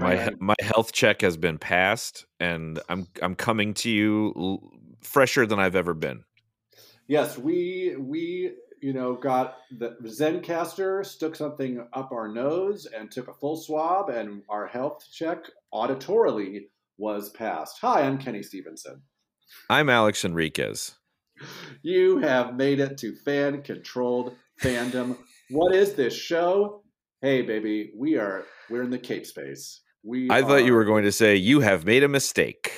My bang, bang, god, bang, my bang, he- bang. my health check has been passed, and I'm I'm coming to you l- fresher than I've ever been. Yes, we we you know got the Zencastr stuck something up our nose and took a full swab, and our health check auditorily was passed. Hi, I'm Kenny Stevenson. I'm Alex Enriquez. You have made it to fan controlled fandom. What is this show? Hey, baby, we are we're in the Cape space. We I thought you were going to say you have made a mistake.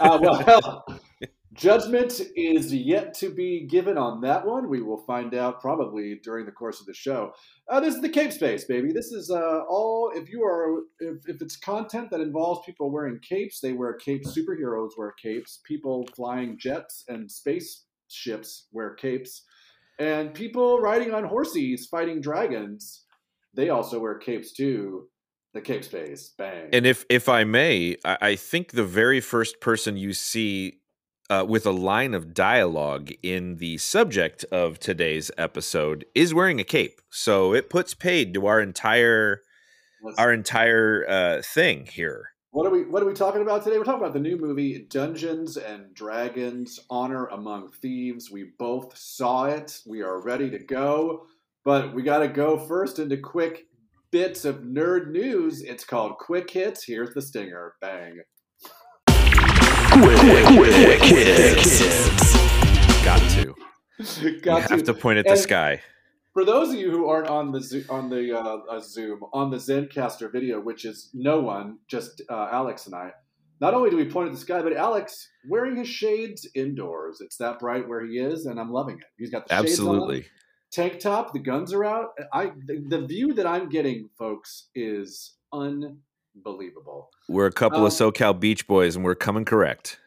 Uh, well, judgment is yet to be given on that one. We will find out probably during the course of the show. Uh, this is the Cape Space, baby. This is uh, all. If you are, if, if it's content that involves people wearing capes, they wear capes. Superheroes wear capes. People flying jets and spaceships wear capes, and people riding on horses fighting dragons, they also wear capes too. The Cape Space, bang. and if if I may, I, I think the very first person you see uh, with a line of dialogue in the subject of today's episode is wearing a cape, so it puts paid to our entire our entire uh, thing here. What are we What are we talking about today? We're talking about the new movie Dungeons and Dragons: Honor Among Thieves. We both saw it. We are ready to go, but we got to go first into quick bits of nerd news. It's called Quick Hits. Here's the stinger. Bang. Quick hits. Got to. got you have to point at the sky. For those of you who aren't on the Zo- on the uh, uh, Zoom on the Zencastr video, which is no one, just uh, Alex and I. Not only do we point at the sky, but Alex wearing his shades indoors. It's that bright where he is, and I'm loving it. He's got the shades Absolutely. Tank top, the guns are out. I the, the view that I'm getting, folks, is unbelievable. We're a couple Um, of SoCal Beach Boys, and we're coming correct.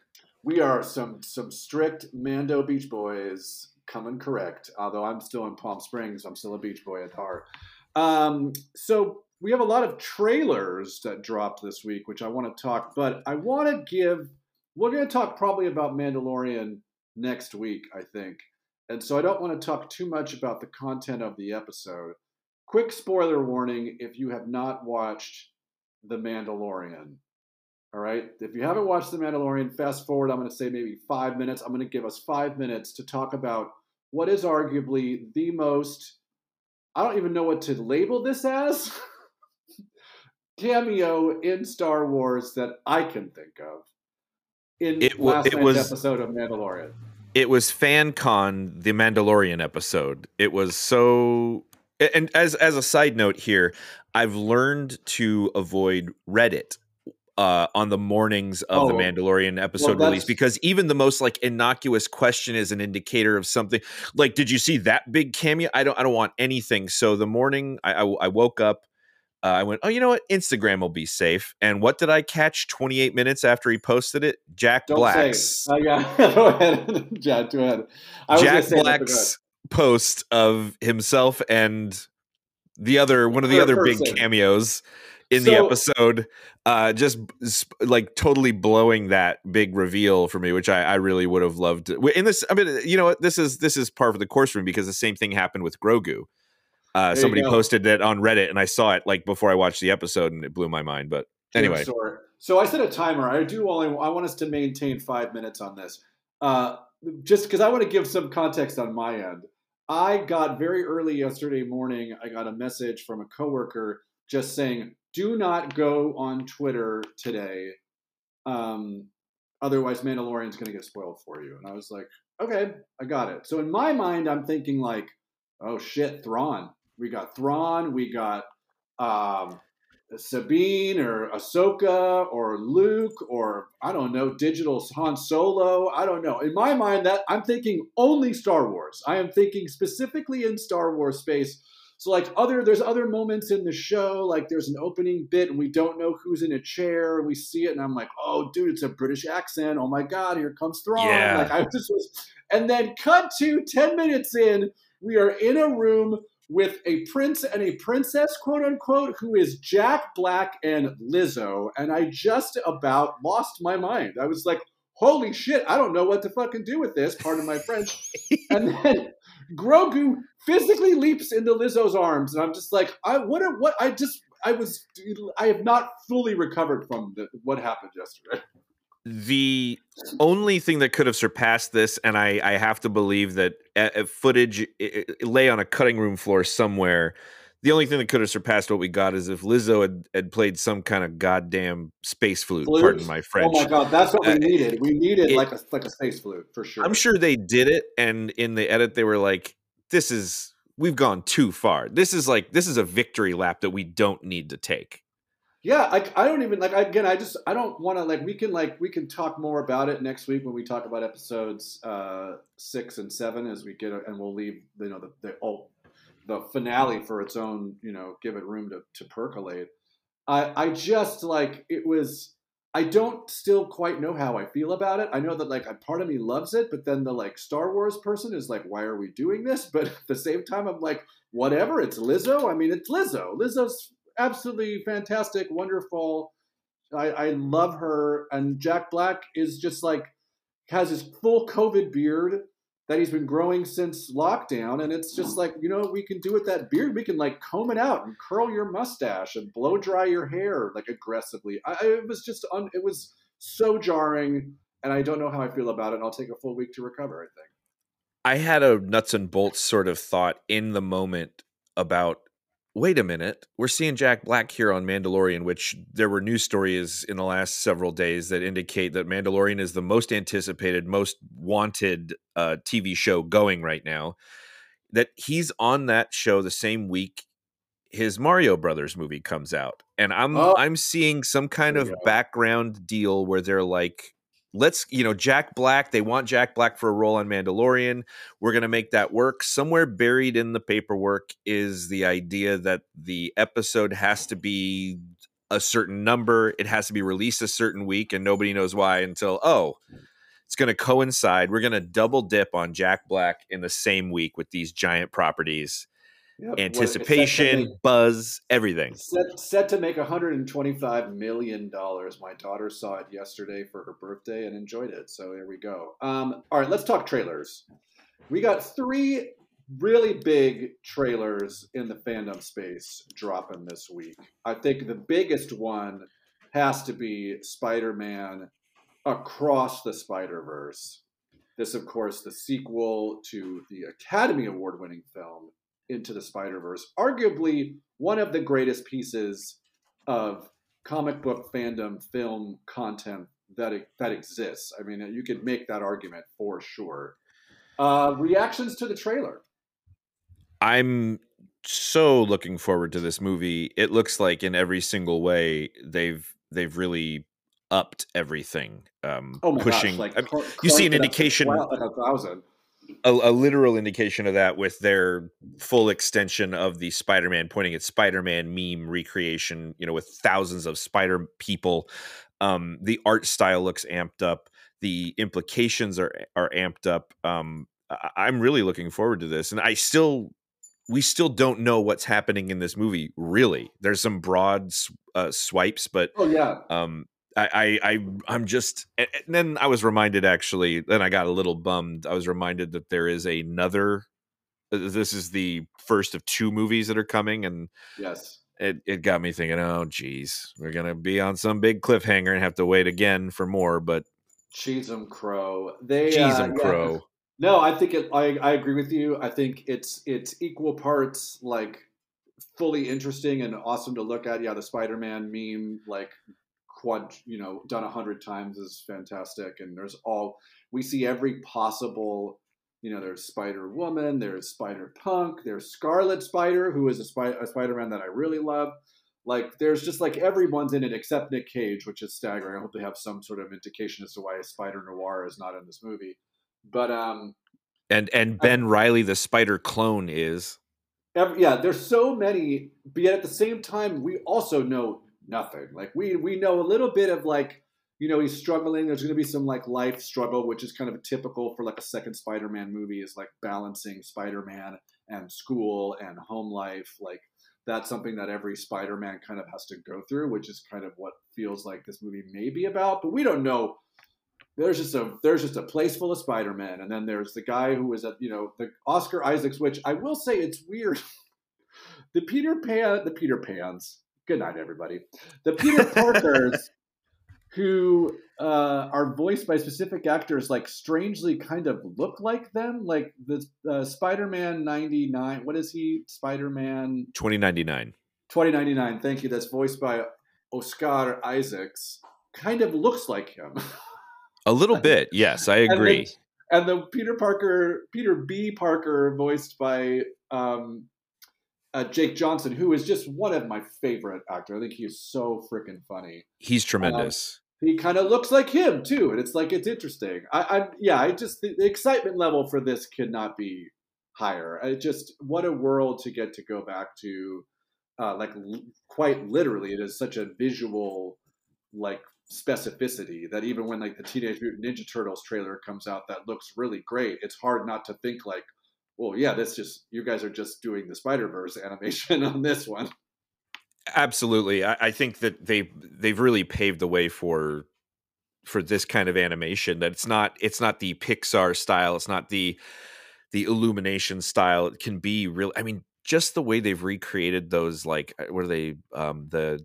We are some some strict Mando Beach Boys coming correct. Although I'm still in Palm Springs, I'm still a Beach Boy at heart. Um, so we have a lot of trailers that dropped this week, which I want to talk. But I want to give. We're going to talk probably about Mandalorian next week, I think. And so I don't want to talk too much about the content of the episode. Quick spoiler warning: if you have not watched The Mandalorian, all right. If you haven't watched The Mandalorian, fast forward. I'm going to say maybe five minutes. I'm going to give us five minutes to talk about what is arguably the most. I don't even know what to label this as. cameo in Star Wars that I can think of. In It last it night's was- episode of Mandalorian. It was FanCon, the Mandalorian episode. It was so. And as as a side note here, I've learned to avoid Reddit uh, on the mornings of the Oh, Mandalorian episode release because even the most like innocuous question is an indicator of something. Like, did you see that big cameo? I don't. I don't want anything. So the morning I, I, I woke up. Uh, I went, oh, you know what? Instagram will be safe. And what did I catch 28 minutes after he posted it? Jack Don't Black's say. it. Oh, yeah. go ahead, Jack. Go ahead. I Jack say that, but go ahead. Black's post of himself and the other one of the Other big cameos in the episode uh just like totally blowing that big reveal for me which i i really would have loved in this i mean you know what this is this is par for the course for me because the same thing happened with grogu uh somebody go. posted that on reddit and i saw it like before i watched the episode and it blew my mind but anyway Sure. So I set a timer. I do only. I want us to maintain five minutes on this, uh, just because I want to give some context on my end. I got very early yesterday morning. I got a message from a coworker just saying, "Do not go on Twitter today, um, otherwise Mandalorian's going to get spoiled for you." And I was like, "Okay, I got it." So in my mind, I'm thinking like, "Oh shit, Thrawn. We got Thrawn. We got." Um, Sabine or Ahsoka or Luke or I don't know, digital Han Solo. I don't know. In my mind, that I'm thinking only Star Wars. I am thinking specifically in Star Wars space. So like other there's other moments in the show, like there's an opening bit and we don't know who's in a chair, and we see it, and I'm like, oh dude, it's a British accent. Oh my god, here comes Thrawn. Yeah. Like I just was and then cut to 10 minutes in, we are in a room with a prince and a princess, quote unquote, who is Jack Black and Lizzo. And I just about lost my mind. I was like, holy shit, I don't know what to fucking do with this, pardon my French. and then Grogu physically leaps into Lizzo's arms, and I'm just like, I what? What? I just I was I have not fully recovered from the, what happened yesterday. The only thing that could have surpassed this, and I, I have to believe that uh, footage it, it lay on a cutting room floor somewhere the only thing that could have surpassed what we got is if Lizzo had, had played some kind of goddamn space flute. flute? Pardon my French. Oh my god, that's what we uh, needed. We needed it, like a like a space flute for sure. I'm sure they did it, and in the edit they were like, "This is we've gone too far. This is like this is a victory lap that we don't need to take." Yeah, I, I don't even like again. I just I don't want to like we can like we can talk more about it next week when we talk about episodes uh six and seven as we get and we'll leave you know the the oh the finale for its own, you know, give it room to, to percolate. I, I just like it was. I don't still quite know how I feel about it. I know that like a part of me loves it, but then the like Star Wars person is like, why are we doing this? But at the same time, I'm like, whatever. It's Lizzo. I mean, it's Lizzo. Lizzo's absolutely fantastic, wonderful. I, I love her, and Jack Black is just like has his full COVID beard that he's been growing since lockdown. And it's just like, you know, we can do with that beard. We can like comb it out and curl your mustache and blow dry your hair like aggressively. I, it was just, un, it was so jarring. And I don't know how I feel about it. And I'll take a full week to recover, I think. I had a nuts and bolts sort of thought in the moment about wait a minute, we're seeing Jack Black here on Mandalorian, which there were news stories in the last several days that indicate that Mandalorian is the most anticipated, most wanted uh, TV show going right now. That he's on that show the same week his Mario Brothers movie comes out, and I'm oh. I'm seeing some kind of background deal where they're like, let's you know Jack Black. They want Jack Black for a role on Mandalorian. We're gonna make that work. Somewhere buried in the paperwork is the idea that the episode has to be a certain number. It has to be released a certain week, and nobody knows why until oh. Hmm. It's going to coincide. We're going to double dip on Jack Black in the same week with these giant properties Yep. Anticipation, make, buzz, everything. Set, set to make 125 million dollars. My daughter saw it yesterday for her birthday and enjoyed it. So here we go. Um, all right, let's talk trailers. We got three really big trailers in the fandom space dropping this week. I think the biggest one has to be Spider-Man Across the Spider-Verse. This, of course, the sequel to the Academy Award-winning film into the Spider Verse, arguably one of the greatest pieces of comic book fandom film content that that exists. I mean, you could make that argument for sure. Uh, reactions to the trailer. I'm so looking forward to this movie. It looks like in every single way they've they've really upped everything. Um, oh pushing. Gosh, like, I mean, you see an indication. A a, literal indication of that with their full extension of the Spider-Man pointing at Spider-Man meme recreation, you know, with thousands of spider people. Um, the art style looks amped up. The implications are are amped up. Um, I, I'm really looking forward to this, and I still we still don't know what's happening in this movie. Really, there's some broad uh, swipes, but oh yeah, um, I, I, I am just and then I was reminded actually then I got a little bummed. I was reminded that there is another uh, this is the first of two movies that are coming and yes. It it got me thinking, oh geez, we're gonna be on some big cliffhanger and have to wait again for more, but cheese them crow. They cheese them uh, crow. Yeah. No, I think it, I I agree with you. I think it's it's equal parts like fully interesting and awesome to look at. Yeah, the Spider-Man meme like quad, you know, done a hundred times is fantastic. And there's all we see every possible, you know, there's Spider Woman, there's Spider Punk, there's Scarlet Spider, who is a, Spy- a Spider Man that I really love. Like, there's just like everyone's in it except Nick Cage, which is staggering. I hope they have some sort of indication as to why Spider Noir is not in this movie. But um, and and Ben I, Reilly, the Spider clone, is. Every, yeah, there's so many, but yet at the same time, we also know nothing. Like we we know a little bit of like you know he's struggling. There's going to be some like life struggle, which is kind of typical for like a second Spider-Man movie is like balancing Spider-Man and school and home life. Like that's something that every Spider-Man kind of has to go through, which is kind of what feels like this movie may be about. But we don't know there's just a there's just a place full of Spider-Man, and then there's the guy who was at you know the Oscar Isaacs, which I will say it's weird. the Peter Pan, the Peter Pans. Good night, everybody. The Peter Parkers, who uh, are voiced by specific actors, like strangely kind of look like them. Like the uh, Spider-Man '99. What is he? Spider-Man 2099. 2099. Thank you. That's voiced by Oscar Isaacs. Kind of looks like him. A little bit, yes, I agree. And the, and the Peter Parker, Peter B. Parker, voiced by um, uh, Jake Johnson, who is just one of my favorite actors. I think he's so freaking funny. He's tremendous. Um, he kind of looks like him too, and it's like it's interesting. I, I yeah, I just the, the, excitement level for this could not be higher. I just what a world to get to go back to, uh, like l- quite literally, it is such a visual like specificity that even when like the Teenage Mutant Ninja Turtles trailer comes out that looks really great, it's hard not to think like, well, yeah, that's just you guys are just doing the Spider Verse animation on this one. Absolutely, I, I, think that they they've really paved the way for for this kind of animation. That it's not it's not the Pixar style, it's not the the illumination style. It can be real. I mean, just the way they've recreated those like uh, what are they um the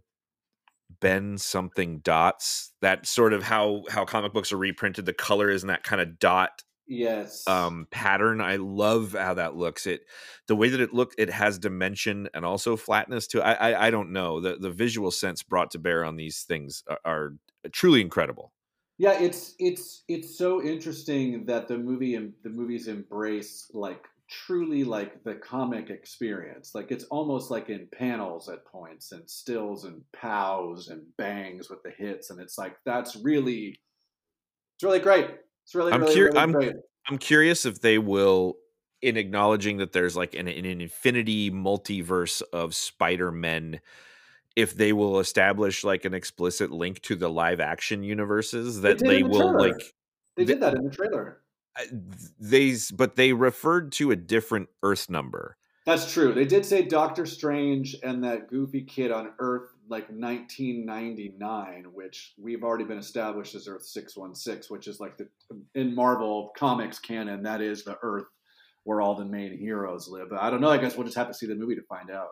Ben something dots. That sort of how how comic books are reprinted. The color is in that kind of dot yes um pattern i love how that looks it the way that it looked it has dimension and also flatness to. I, I i don't know the the visual sense brought to bear on these things are, are truly incredible yeah it's it's it's so interesting that the movie and the movies embrace like truly like the comic experience. Like it's almost like in panels at points and stills and pows and bangs with the hits, and it's like that's really, it's really great. It's really, I'm really, cur- really I'm, great. I'm curious if they will, in acknowledging that there's like an, an infinity multiverse of Spider Men. If they will establish like an explicit link to the live action universes, that they, they the will trailer. like they did that in the trailer they but they referred to a different Earth number. That's true. They did say Doctor Strange and that goofy kid on Earth like 1999, which we've already been established as Earth 616, which is like the in Marvel comics canon that is the Earth where all the main heroes live. But I don't know. I guess we'll just have to see the movie to find out.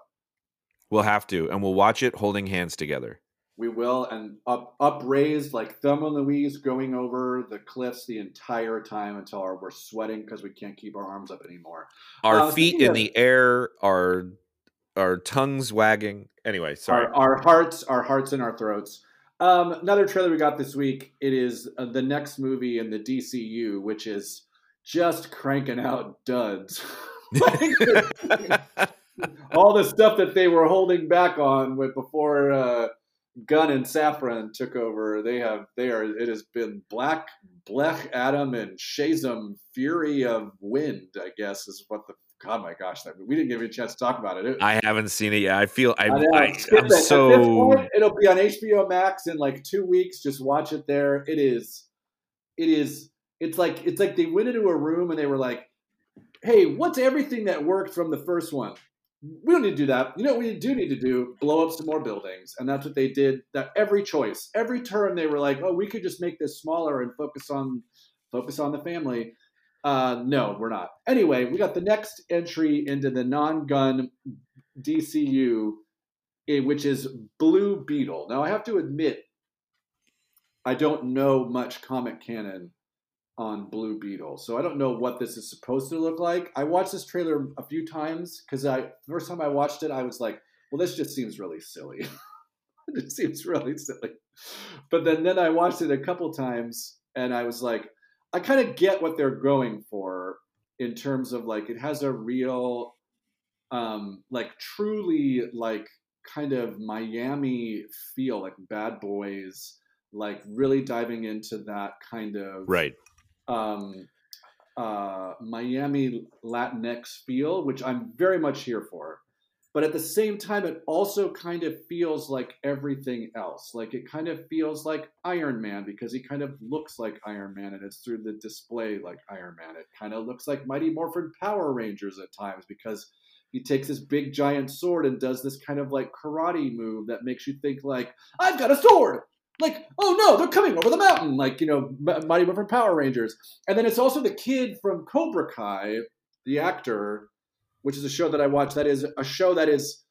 We'll have to, and we'll watch it holding hands together we will and up upraised like Thelma and Louise going over the cliffs the entire time until our, we're sweating because we can't keep our arms up anymore. Our uh, feet in of, the air, our our tongues wagging. Anyway, sorry. Our, our hearts, our hearts in our throats. Um, another trailer we got this week. It is uh, the next movie in the DCU, which is just cranking out duds. all the stuff that they were holding back on with before. Uh, Gunn and Safran took over, they have they are it has been Black Blech Adam and Shazam Fury of Wind, I guess is what the God my gosh, that we didn't give you a chance to talk about it. it I haven't seen it yet. I feel I, I, am so point, it'll be on HBO Max in like two weeks. Just watch it there. It is it is it's like it's like they went into a room and they were like, Hey, what's everything that worked from the first one? We don't need to do that. You know what we do need to do? Blow up some more buildings. And that's what they did. That every choice, every turn they were like, oh, we could just make this smaller and focus on focus on the family. Uh, no, we're not. Anyway, we got the next entry into the non-Gunn DCU, eh, which is Blue Beetle. Now I have to admit, I don't know much comic canon on Blue Beetle. So I don't know what this is supposed to look like. I watched this trailer a few times because I first time I watched it, I was like, well, this just seems really silly. it seems really silly. But then then I watched it a couple times and I was like, I kind of get what they're going for in terms of like it has a real um like truly like kind of Miami feel like bad boys like really diving into that kind of right um, uh, Miami Latinx feel, which I'm very much here for. But at the same time, it also kind of feels like everything else. Like it kind of feels like Iron Man because he kind of looks like Iron Man and it's through the display like Iron Man. It kind of looks like Mighty Morphin Power Rangers at times because he takes this big giant sword and does this kind of like karate move that makes you think like, I've got a sword like, oh no, they're coming over the mountain, like you know, Mighty Morphin Power Rangers. And then it's also the kid from Cobra Kai, the actor, which is a show that I watch. That is a show that is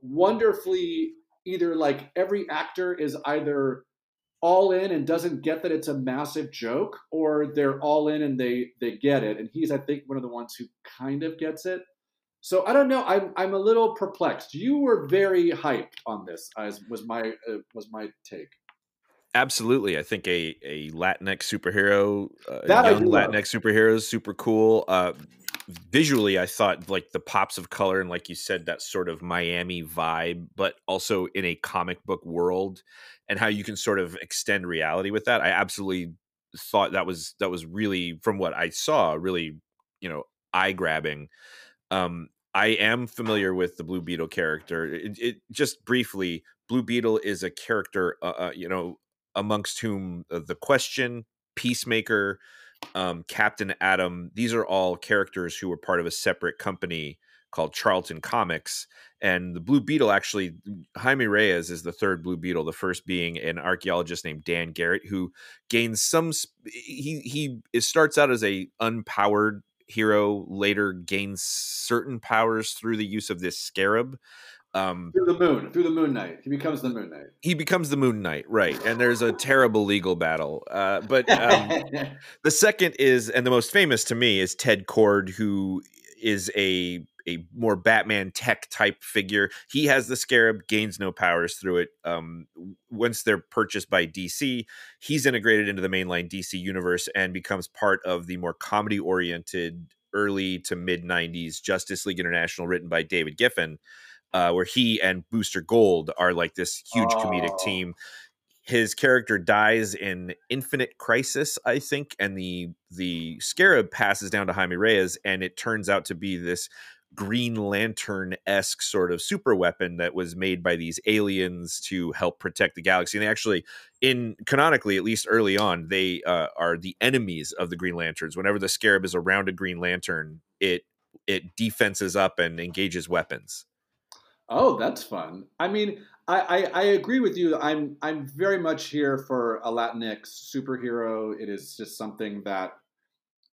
wonderfully either like every actor is either all in and doesn't get that it's a massive joke, or they're all in and they they get it. And he's, I think, one of the ones who kind of gets it. So I don't know. I'm I'm a little perplexed. You were very hyped on this. As was my uh, was my take. Absolutely, I think a a Latinx superhero, uh, that young Latinx superhero is super cool. Uh, visually, I thought like the pops of color and like you said, that sort of Miami vibe, but also in a comic book world, and how you can sort of extend reality with that. I absolutely thought that was that was really from what I saw, really you know eye grabbing. Um, I am familiar with the Blue Beetle character. It, it just briefly, Blue Beetle is a character, uh, uh, you know, amongst whom uh, the Question, Peacemaker, um, Captain Atom. These are all characters who were part of a separate company called Charlton Comics. And the Blue Beetle actually, Jaime Reyes is the third Blue Beetle, the first being an archaeologist named Dan Garrett, who gains some. He he starts out as a unpowered hero later gains certain powers through the use of this scarab. Um, through the moon, through the Moon Knight, he becomes the Moon Knight. He becomes the Moon Knight, right? And there's a terrible legal battle. Uh, but um, the second is, and the most famous to me, is Ted Kord, who is a a more Batman tech type figure. He has the Scarab, gains no powers through it. Um, once they're purchased by DC, he's integrated into the mainline DC universe and becomes part of the more comedy oriented early to mid 90s Justice League International, written by David Giffen. Uh, where he and Booster Gold are like this huge oh. comedic team his character dies in Infinite Crisis, I think, and the the scarab passes down to Jaime Reyes, and it turns out to be this Green Lantern esque sort of super weapon that was made by these aliens to help protect the galaxy. And they actually, in canonically, at least early on, they uh, are the enemies of the Green Lanterns. Whenever the Scarab is around a Green Lantern, it it defenses up and engages weapons. Oh, that's fun. I mean, I, I, I, agree with you. I'm I'm very much here for a Latinx superhero. It is just something that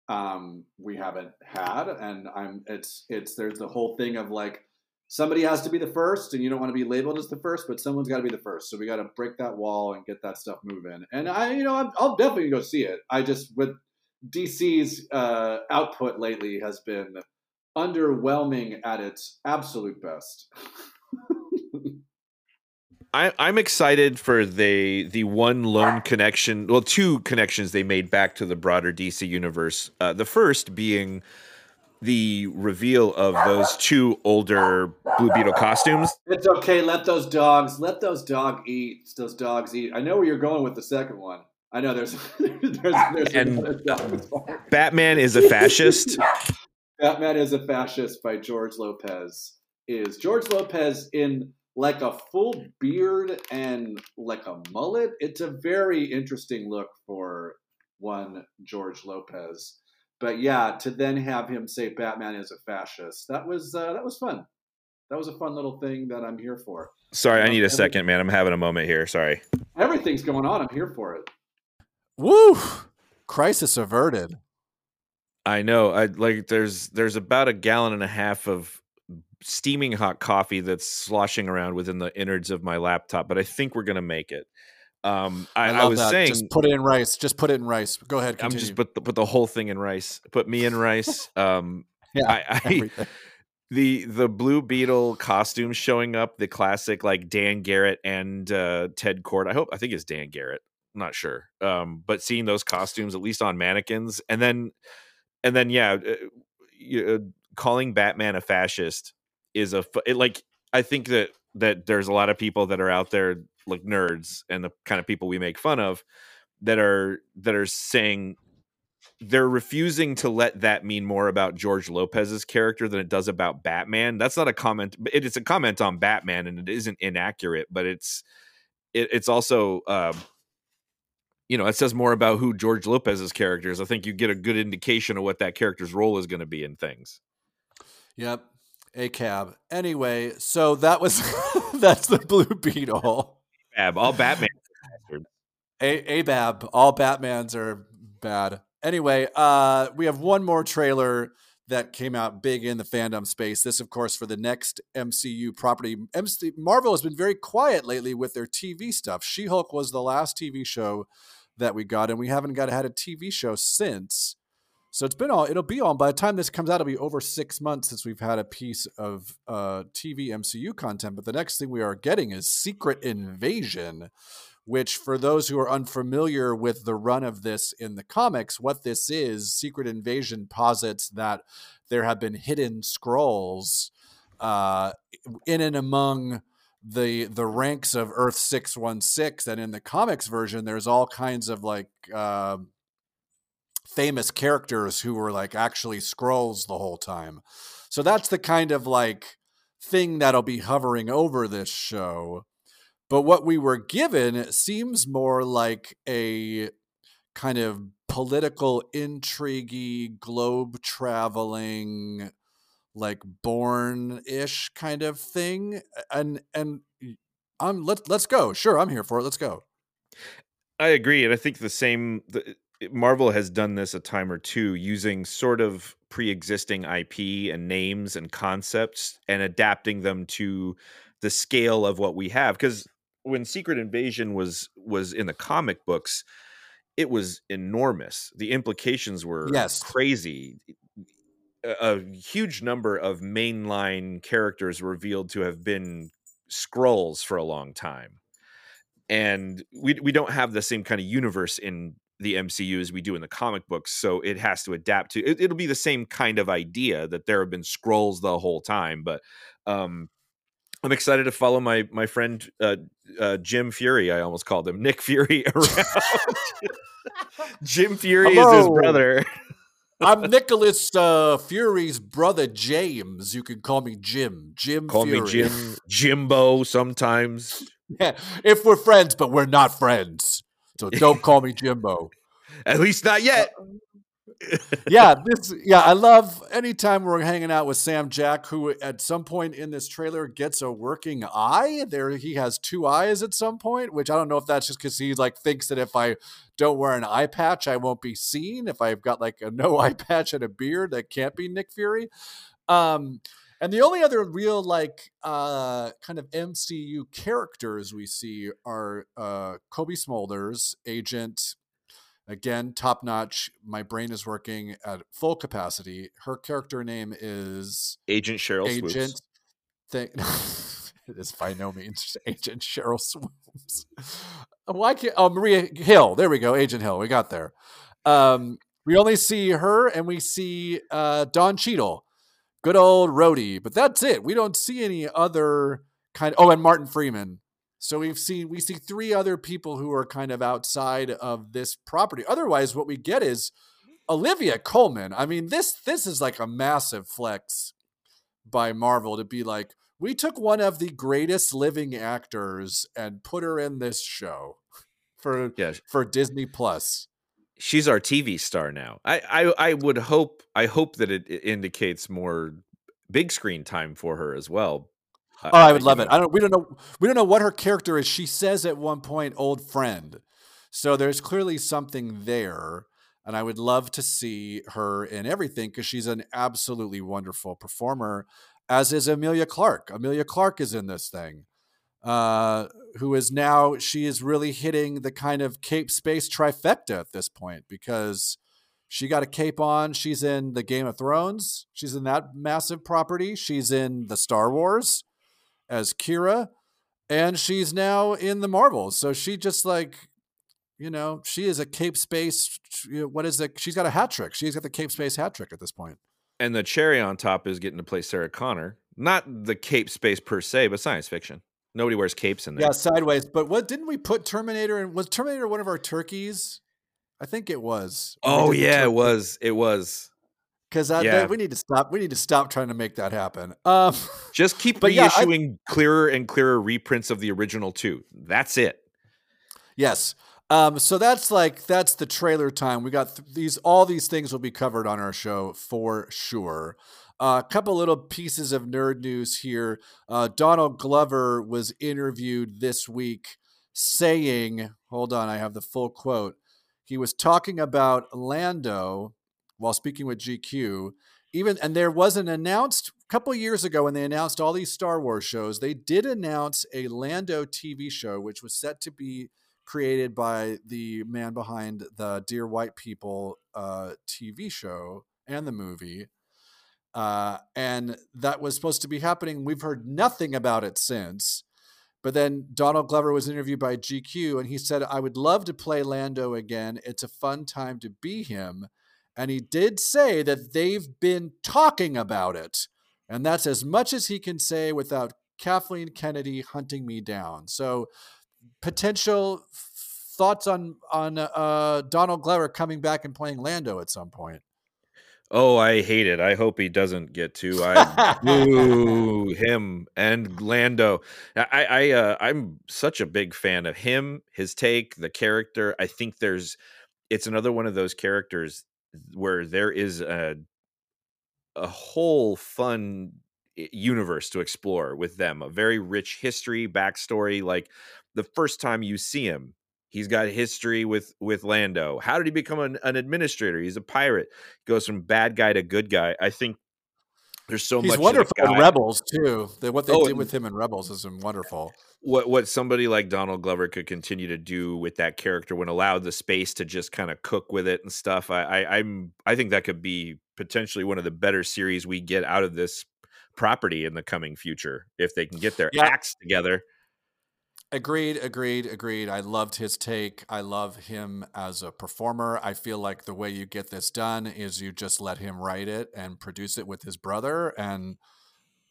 um, we haven't had, and I'm it's it's there's the whole thing of like somebody has to be the first, and you don't want to be labeled as the first, but someone's got to be the first. So we got to break that wall and get that stuff moving. And I, you know, i will definitely go see it. I just with DC's uh, output lately has been underwhelming at its absolute best. I, I'm excited for the the one lone connection, well, two connections they made back to the broader DC universe. Uh, the first being the reveal of those two older Blue Beetle costumes. It's okay. Let those dogs. Let those dog eat. Those dogs eat. I know where you're going with the second one. I know there's there's, there's and Batman is a fascist. Batman is a fascist by George Lopez. Is George Lopez in like a full beard and like a mullet. It's a very interesting look for one George Lopez. But yeah, to then have him say Batman is a fascist, that was uh, that was fun. That was a fun little thing that I'm here for. Sorry, I need a second, man. I'm having a moment here. Sorry. Everything's going on. I'm here for it. Woo! Crisis averted. I know. I like. There's there's about a gallon and a half of steaming hot coffee that's sloshing around within the innards of my laptop, but I think we're gonna make it. Um, I, I, I was that. saying, just put it in rice. Just put it in rice. Go ahead. Continue. I'm just put the, put the whole thing in rice. Put me in rice. Um, yeah, I, I the the Blue Beetle costumes showing up, the classic like Dan Garrett and uh, Ted Kord. I hope I think it's Dan Garrett. I'm not sure. Um, but seeing those costumes at least on mannequins, and then and then yeah, uh, uh, calling Batman a fascist is a it, like I think that that there's a lot of people that are out there like nerds and the kind of people we make fun of that are that are saying they're refusing to let that mean more about George Lopez's character than it does about Batman. That's not a comment. It is a comment on Batman, and it isn't inaccurate, but it's it, it's also um, you know it says more about who George Lopez's character is. I think you get a good indication of what that character's role is going to be in things. Yep, a cab. Anyway, so that was that's the Blue Beetle. Cab, all Batman. A- ABAB. All Batmans are bad. Anyway, uh, we have one more trailer that came out big in the fandom space. This, of course, for the next MCU property. MC- Marvel has been very quiet lately with their TV stuff. She Hulk was the last TV show that we got, and we haven't got had a TV show since. So it's been all. It'll be on by the time this comes out. It'll be over six months since we've had a piece of uh, TV MCU content. But the next thing we are getting is Secret Invasion, which, for those who are unfamiliar with the run of this in the comics, what this is, Secret Invasion posits that there have been hidden Skrulls uh, in and among the the ranks of Earth six one six, and in the comics version, there's all kinds of like. Uh, famous characters who were like actually Skrulls the whole time. So that's the kind of like thing that'll be hovering over this show. But what we were given seems more like a kind of political intrigue, globe traveling, like Bourne ish kind of thing. And and I'm um, let let's go. Sure, I'm here for it. Let's go. I agree, and I think the same. Marvel has done this a time or two using sort of pre-existing IP and names and concepts and adapting them to the scale of what we have because when Secret Invasion was was in the comic books it was enormous. The implications were yes. crazy. A, a huge number of mainline characters revealed to have been Skrulls for a long time. And we we don't have the same kind of universe in the MCU as we do in the comic books. So it has to adapt to it, will be the same kind of idea that there have been Skrulls the whole time. But um, I'm excited to follow my my friend uh, uh, Jim Fury. I almost called him Nick Fury around. Jim Fury Hello. is his brother. I'm Nicholas uh, Fury's brother, James. You can call me Jim. Jim. Call Fury. me Jim. Jimbo. Sometimes. Yeah, if we're friends, but we're not friends. So don't call me Jimbo. At least not yet. yeah, this yeah, I love anytime we're hanging out with Sam Jack, who at some point in this trailer gets a working eye. There he has two eyes at some point, which I don't know if that's just because he like thinks that if I don't wear an eye patch, I won't be seen. If I've got like a no eye patch and a beard, that can't be Nick Fury. Um, and the only other real like uh, kind of MCU characters we see are uh, Cobie Smulders, Agent. Again, top notch. My brain is working at full capacity. Her character name is Agent Cheryl Agent. Thing. it is by no means Agent Cheryl Swoops. Why can't? Oh, Maria Hill. There we go. Agent Hill. We got there. Um, we only see her, and we see uh, Don Cheadle good old Rhodey. But that's it. We don't see any other kind. Of, oh, and Martin Freeman. So we've seen we see three other people who are kind of outside of this property. Otherwise, what we get is Olivia Colman. I mean, this this is like a massive flex by Marvel to be like, we took one of the greatest living actors and put her in this show for yeah. for Disney Plus she's our TV star now. I, I I would hope I hope that it, indicates more big screen time for her as well. Oh, I, I would love it. I don't. We don't know. We don't know what her character is. She says at one point, "Old friend," so there's clearly something there, and I would love to see her in everything because she's an absolutely wonderful performer. As is Emilia Clarke. Emilia Clarke is in this thing uh, who is now she is really hitting the kind of cape space trifecta at this point because she got a cape on. She's in the Game of Thrones. She's in that massive property. She's in the Star Wars as Qi'ra, and she's now in the Marvels. So she just like, you know, she is a cape space. What is it? She's got a hat trick. She's got the cape space hat trick at this point. And the cherry on top is getting to play Sarah Connor. Not the cape space per se, but science fiction. Nobody wears capes in there. Yeah, sideways. But what didn't we put Terminator in? Was Terminator one of our turkeys? I think it was. Oh yeah, it was. It was. Because yeah. we need to stop. We need to stop trying to make that happen. Um, Just keep reissuing yeah, I, clearer and clearer reprints of the original two. That's it. Yes. Um, so that's like that's the trailer time. We got th- these. All these things will be covered on our show for sure. A uh, couple little pieces of nerd news here. Uh, Donald Glover was interviewed this week saying, hold on, I have the full quote. He was talking about Lando while speaking with GQ. Even and there was an announced a couple years ago when they announced all these Star Wars shows, they did announce a Lando TV show, which was set to be created by the man behind the Dear White People uh, TV show and the movie. Uh, and that was supposed to be happening. We've heard nothing about it since. But then Donald Glover was interviewed by GQ and he said, I would love to play Lando again. It's a fun time to be him. And he did say that they've been talking about it. And that's as much as he can say without Kathleen Kennedy hunting me down. So potential thoughts on on uh, Donald Glover coming back and playing Lando at some point. Oh, I hate it. I hope he doesn't get to. I boo him and Lando. I, I, uh, I'm such a big fan of him, his take, the character. I think there's, it's another one of those characters where there is a, a whole fun universe to explore with them. A very rich history, backstory. Like the first time you see him, He's got history with with Lando. How did he become an, an administrator? He's a pirate. He goes from bad guy to good guy. I think there's so He's much. wonderful in Rebels too. The, what they Oh, did with him in Rebels is wonderful. What what somebody like Donald Glover could continue to do with that character when allowed the space to just kind of cook with it and stuff. I, I I'm I think that could be potentially one of the better series we get out of this property in the coming future if they can get their Yeah. acts together. Agreed, agreed, agreed. I loved his take. I love him as a performer. I feel like the way you get this done is you just let him write it and produce it with his brother, and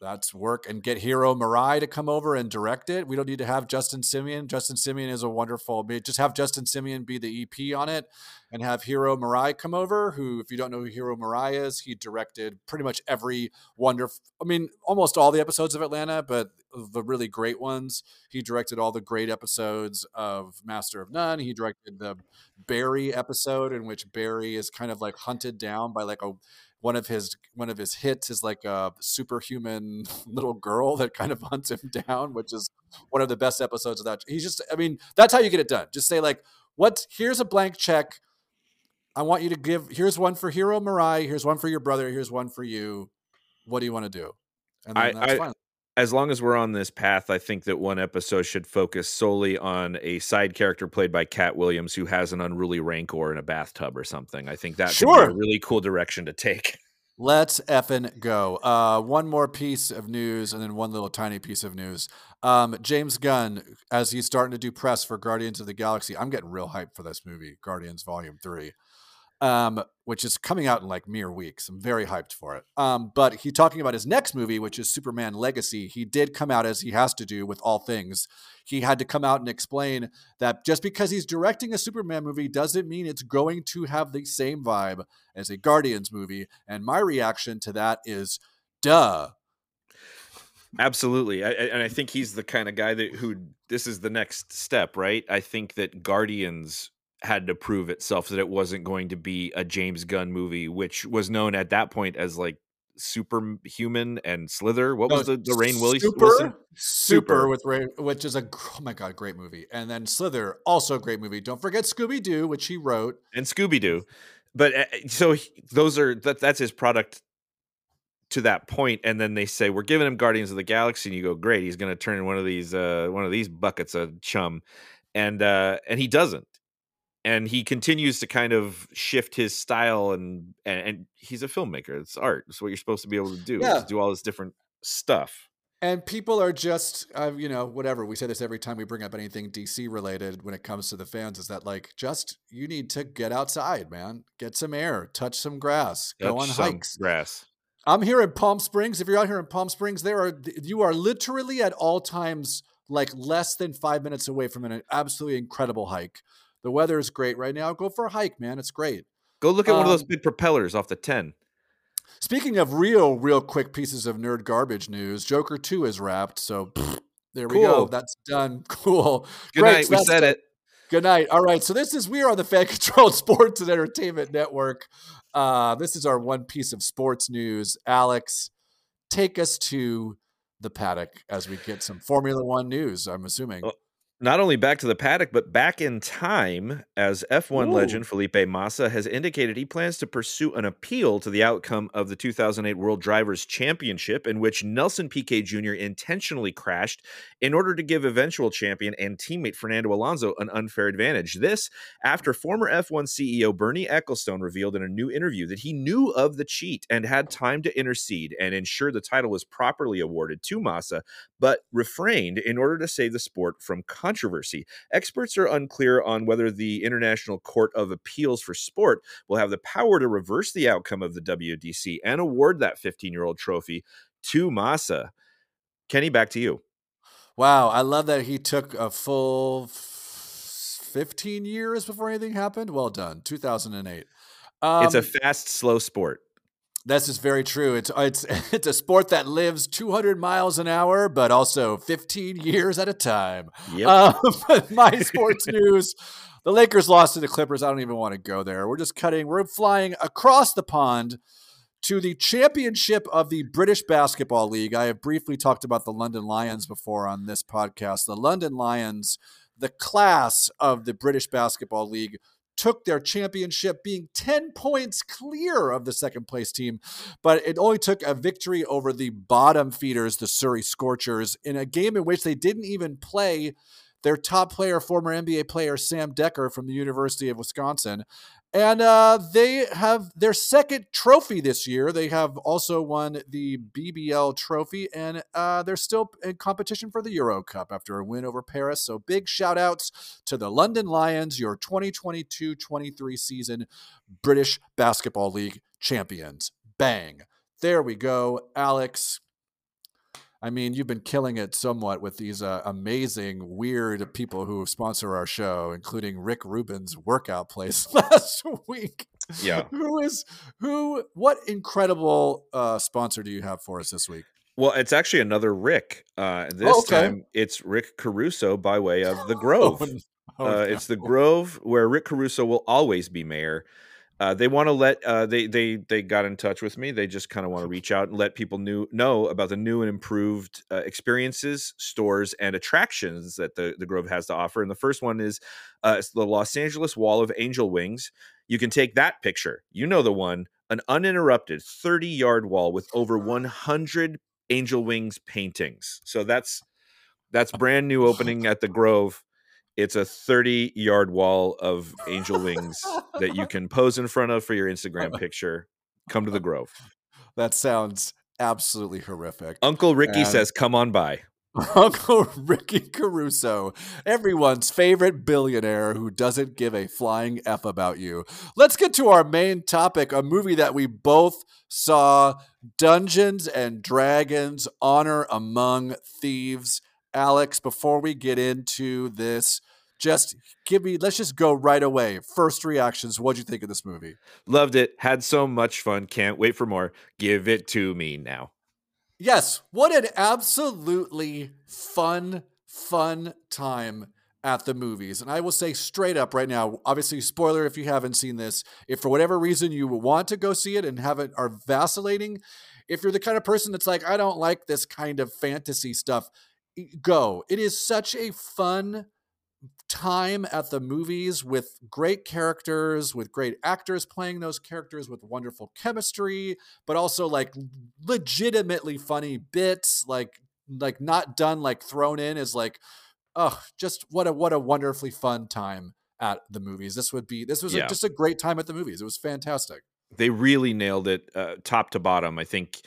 that's work. And get Hiro Murai to come over and direct it. We don't need to have Justin Simien. Justin Simien is a wonderful. Just have Justin Simien be the EP on it, and have Hiro Murai come over. Who, if you don't know who Hiro Murai is, he directed pretty much every wonderful. I mean, almost all the episodes of Atlanta, but the really great ones. He directed all the great episodes of Master of None. He directed the Barry episode in which Barry is kind of like hunted down by like a one of his one of his hits is like a superhuman little girl that kind of hunts him down, which is one of the best episodes of that. He's just I mean, that's how you get it done. Just say like, what here's a blank check. I want you to give here's one for Hiro Murai, here's one for your brother, here's one for you. What do you want to do? And I- that's I- fine. As long as we're on this path, I think that one episode should focus solely on a side character played by Katt Williams who has an unruly rancor in a bathtub or something. I think that could be Sure. a really cool direction to take. Let's effing go. Uh, one more piece of news and then one little tiny piece of news. Um, James Gunn, as he's starting to do press for Guardians of the Galaxy, I'm getting real hyped for this movie, Guardians Volume 3, um, which is coming out in like mere weeks. I'm very hyped for it. Um, but he talking about his next movie, which is Superman Legacy. He did come out as he has to do with all things. He had to come out and explain that just because he's directing a Superman movie doesn't mean it's going to have the same vibe as a Guardians movie. And my reaction to that is, duh. Absolutely, I, and I think he's the kind of guy that who this is the next step, right? I think that Guardians had to prove itself that it wasn't going to be a James Gunn movie, which was known at that point as like Superhuman and Slither. What was the the Rain Willis? Super, Super, Super. with Ray, which is a oh my god, great movie. And then Slither, also a great movie. Don't forget Scooby Doo, which he wrote. and Scooby Doo. But uh, so he- those are that that's his product to that point, and then they say we're giving him Guardians of the Galaxy, and you go, great, he's going to turn in one of these uh, one of these buckets of chum, and uh, and he doesn't, and he continues to kind of shift his style, and and, and he's a filmmaker. It's art. It's what you're supposed to be able to do. Yeah. Do all this different stuff. And people are just, uh, you know, whatever. We say this every time we bring up anything DC related when it comes to the fans is that, like, just you need to get outside, man. Get some air, touch some grass, go Touch on some hikes. grass. I'm here in Palm Springs. If you're out here in Palm Springs, there are you are literally at all times like less than five minutes away from an absolutely incredible hike. The weather is great right now. Go for a hike, man. It's great. Go look at one of those Um, big propellers off the ten. Speaking of real, real quick pieces of nerd garbage news, Joker 2 is wrapped. So pfft, there we go. That's done. Cool. Good Great, night. so We said done. it. Good night. All right. So this is we are on the Fan Controlled Sports and Entertainment Network. Uh, this is our one piece of sports news. Alex, take us to the paddock as we get some Formula One news. I'm assuming. Oh, not only back to the paddock, but back in time, as F1 Ooh. legend Felipe Massa has indicated he plans to pursue an appeal to the outcome of the 2008 World Drivers' Championship, in which Nelson Piquet Jr. intentionally crashed in order to give eventual champion and teammate Fernando Alonso an unfair advantage. This after former F1 CEO Bernie Ecclestone revealed in a new interview that he knew of the cheat and had time to intercede and ensure the title was properly awarded to Massa, but refrained in order to save the sport from controversy. Experts are unclear on whether the International Court of Appeals for Sport will have the power to reverse the outcome of the WDC and award that 15 year old trophy to Massa. Kenny, back to you. Wow, I love that he took a full f- 15 years before anything happened. Well done. 2008. Um, it's a fast, slow sport. This is very true. It's it's it's a sport that lives 200 miles an hour, but also 15 years at a time. Yep. Um, my sports news: the Lakers lost to the Clippers. I don't even want to go there. We're just cutting. We're flying across the pond to the championship of the British Basketball League. I have briefly talked about the London Lions before on this podcast. The London Lions, the class of the British Basketball League, took their championship being 10 points clear of the second place team, but it only took a victory over the bottom feeders, the Surrey Scorchers, in a game in which they didn't even play their top player, former NBA player Sam Dekker from the University of Wisconsin. And uh, they have their second trophy this year. They have also won the BBL trophy, and uh, they're still in competition for the Euro Cup after a win over Paris. So, big shout outs to the London Lions, your 2022 23 season British Basketball League champions. Bang. There we go. Alex, I mean, you've been killing it somewhat with these uh, amazing, weird people who sponsor our show, including Rick Rubin's workout place last week. Yeah. Who is who? What incredible uh, sponsor do you have for us this week? Well, it's actually another Rick. Uh, this Oh, okay. time it's Rick Caruso by way of the Grove. Oh, n- oh, uh, no. It's the Grove where Rick Caruso will always be mayor. Uh, they want to let uh, they they they got in touch with me. They just kind of want to reach out and let people new know about the new and improved uh, experiences, stores, and attractions that the the Grove has to offer. And the first one is uh, it's the Los Angeles Wall of Angel Wings. You can take that picture. You know the one, an uninterrupted thirty yard wall with over one hundred Angel Wings paintings. So that's that's brand new opening at the Grove. It's a 30 yard wall of angel wings that you can pose in front of for your Instagram picture. Come to the Grove. that sounds absolutely horrific. Uncle Ricky And- says, Come on by. Uncle Ricky Caruso, everyone's favorite billionaire who doesn't give a flying F about you. Let's get to our main topic a movie that we both saw Dungeons and Dragons Honor Among Thieves. Alex, before we get into this, just give me, let's just go right away. First reactions. What'd you think of this movie? Loved it. Had so much fun. Can't wait for more. Give it to me now. Yes, what an absolutely fun, fun time at the movies. And I will say straight up right now, obviously, spoiler if you haven't seen this, if for whatever reason you want to go see it and haven't are vacillating, if you're the kind of person that's like, I don't like this kind of fantasy stuff, go. It is such a fun time at the movies with great characters, with great actors playing those characters with wonderful chemistry, but also like legitimately funny bits, like like not done like thrown in is like oh just what a what a wonderfully fun time at the movies. This would be this was a, just a great time at the movies. It was fantastic. They really nailed it uh, top to bottom. I think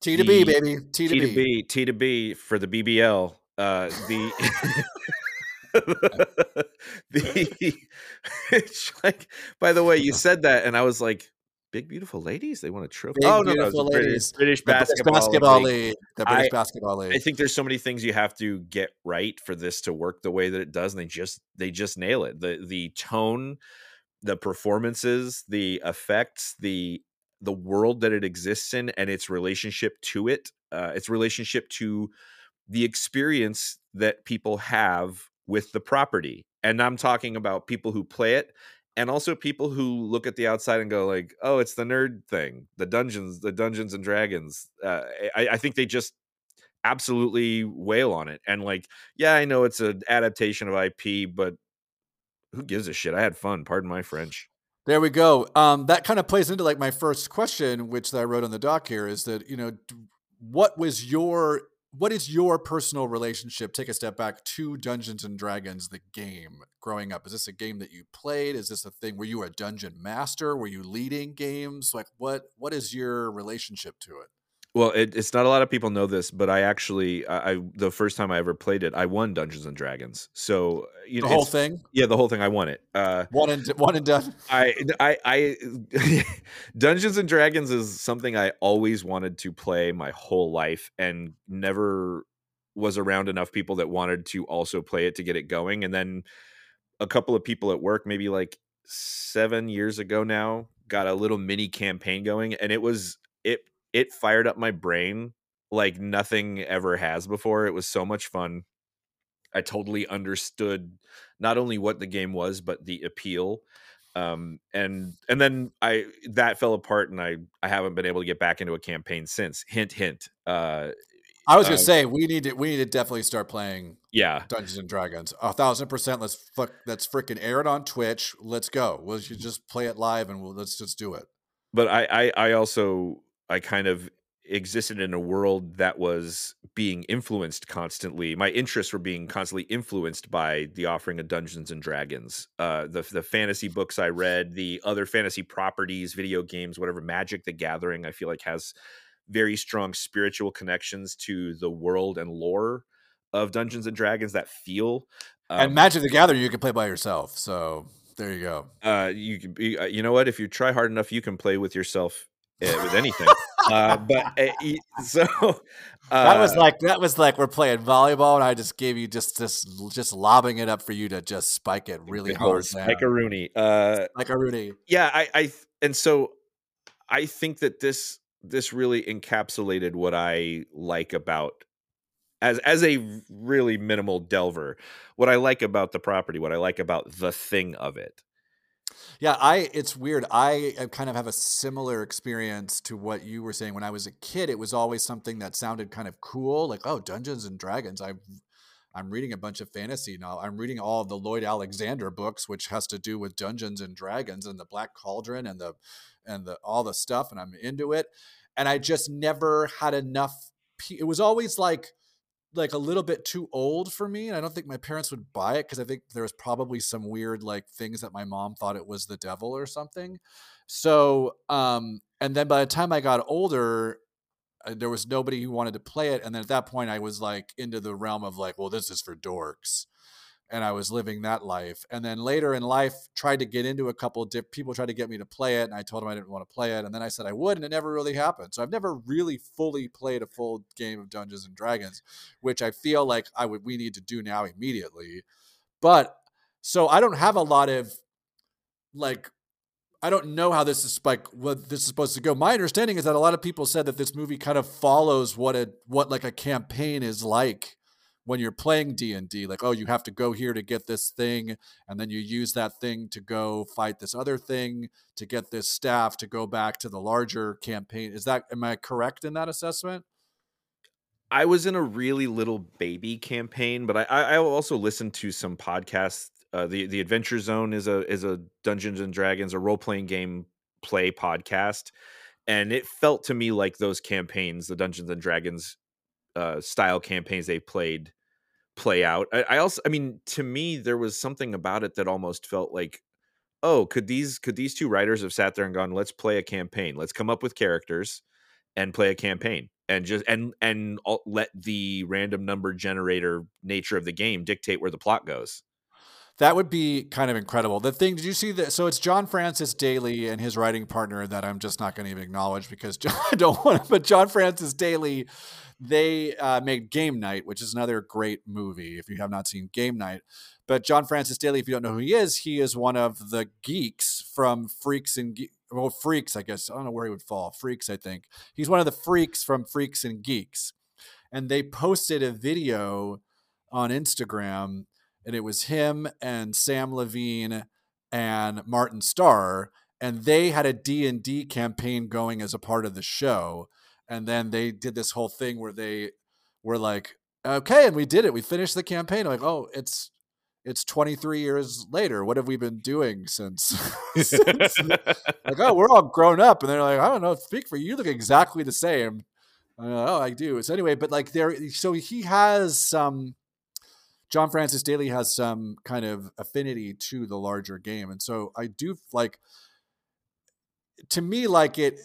T to B, baby. T to T to B. B, T to B for the BBL. Uh, the the it's like. By the way, you said that, and I was like, "Big beautiful ladies, they want a trophy." Big, oh no, no, it's beautiful the British, ladies. British The British basketball, basketball league. league. The British I- basketball league. I think there's so many things you have to get right for this to work the way that it does, and they just they just nail it. the The tone, the performances, the effects, the the world that it exists in, and its relationship to it, uh, its relationship to the experience that people have with the property. And I'm talking about people who play it and also people who look at the outside and go like, "Oh, it's the nerd thing, the dungeons, the Dungeons and Dragons." Uh, I, I think they just absolutely wail on it. And like, yeah, I know it's an adaptation of IP, but who gives a shit? I had fun. Pardon my French. There we go. Um, that kind of plays into like my first question, which I wrote on the doc here, is that you know, what was your what is your personal relationship? Take a step back to Dungeons and Dragons, the game. Growing up, is this a game that you played? Is this a thing? Were you a dungeon master? Were you leading games? Like, what what is your relationship to it? Well, it, it's not a lot of people know this, but I actually, I, I, the first time I ever played it, I won Dungeons and Dragons. So uh, you the know, whole thing. Yeah, the whole thing. I won it. Uh, one and one and done. I, I, I, Dungeons and Dragons is something I always wanted to play my whole life, and never was around enough people that wanted to also play it to get it going. And then a couple of people at work, maybe like seven years ago now, got a little mini campaign going, and it was it it fired up my brain like nothing ever has before. It was so much fun. I totally understood not only what the game was, but the appeal. Um, and and then I that fell apart, and I I haven't been able to get back into a campaign since. Hint, hint. Uh, I was gonna uh, say we need to we need to definitely start playing. Yeah, Dungeons and Dragons. A thousand percent. Let's fuck. Let's freaking air it on Twitch. Let's go. We'll just play it live, and we'll, let's just do it. But I I, I also I kind of existed in a world that was being influenced constantly. My interests were being constantly influenced by the offering of Dungeons and Dragons, uh, the the fantasy books I read, the other fantasy properties, video games, whatever. Magic: The Gathering, I feel like has very strong spiritual connections to the world and lore of Dungeons and Dragons that feel. Um, and Magic: The Gathering, you can play by yourself, so there you go. Uh, you uh, you know what? If you try hard enough, you can play with yourself with anything. uh, but uh, so uh, that was like that was like we're playing volleyball, and I just gave you just just just lobbing it up for you to just spike it really hard, like a Rooney, uh, like a Rooney. Yeah, I, I and so I think that this this really encapsulated what I like about as as a really minimal delver what i like about the property what i like about the thing of it yeah, I it's weird. I uh, kind of have a similar experience to what you were saying when I was a kid. It was always something that sounded kind of cool, like oh, Dungeons and Dragons. I I'm reading a bunch of fantasy now. I'm reading all of the Lloyd Alexander books, which has to do with Dungeons and Dragons and the Black Cauldron and the and the all the stuff, and I'm into it. And I just never had enough. It was always like like a little bit too old for me and i don't think my parents would buy it because i think there was probably some weird like things that my mom thought it was the devil or something. So um and then by the time i got older uh, there was nobody who wanted to play it and then at that point i was like into the realm of like well this is for dorks and I was living that life. And then later in life, tried to get into a couple of diff- people tried to get me to play it, and I told them I didn't want to play it. And then I said I would, and it never really happened. So I've never really fully played a full game of Dungeons and Dragons, which I feel like I would we need to do now immediately. But so I don't have a lot of like I don't know how this is like what this is supposed to go. My understanding is that a lot of people said that this movie kind of follows what a what like a campaign is like when you're playing D&D like oh you have to go here to get this thing and then you use that thing to go fight this other thing to get this staff to go back to the larger campaign. Is that am I correct in that assessment? I was in a really little baby campaign but I I also listened to some podcasts. Uh, the the Adventure Zone is a is a Dungeons and Dragons a role playing game play podcast and it felt to me like those campaigns the Dungeons and Dragons uh, style campaigns they played play out. I, I also, I mean, to me, there was something about it that almost felt like, oh, could these could these two writers have sat there and gone, let's play a campaign, let's come up with characters and play a campaign and just and and let the random number generator nature of the game dictate where the plot goes. That would be kind of incredible. The thing, did you see that? So it's John Francis Daly and his writing partner that I'm just not going to even acknowledge because I don't want to, but John Francis Daly, they uh, made Game Night, which is another great movie if you have not seen Game Night. But John Francis Daly, if you don't know who he is, he is one of the geeks from Freaks and Ge- well, Freaks, I guess. I don't know where he would fall. Freaks, I think. He's one of the freaks from Freaks and Geeks. And they posted a video on Instagram, and it was him and Samm Levine and Martin Starr, and they had a D&D campaign going as a part of the show and then they did this whole thing where they we're like, okay, and we did it. We finished the campaign. like, oh, it's it's 23 years later. What have we been doing since? since like, oh, we're all grown up, and they're like, I don't know. Speak for you. you look exactly the same. oh, I do. So anyway, but like there, so he has some. John Francis Daly has some kind of affinity to the larger game, and so I do like. To me, like it,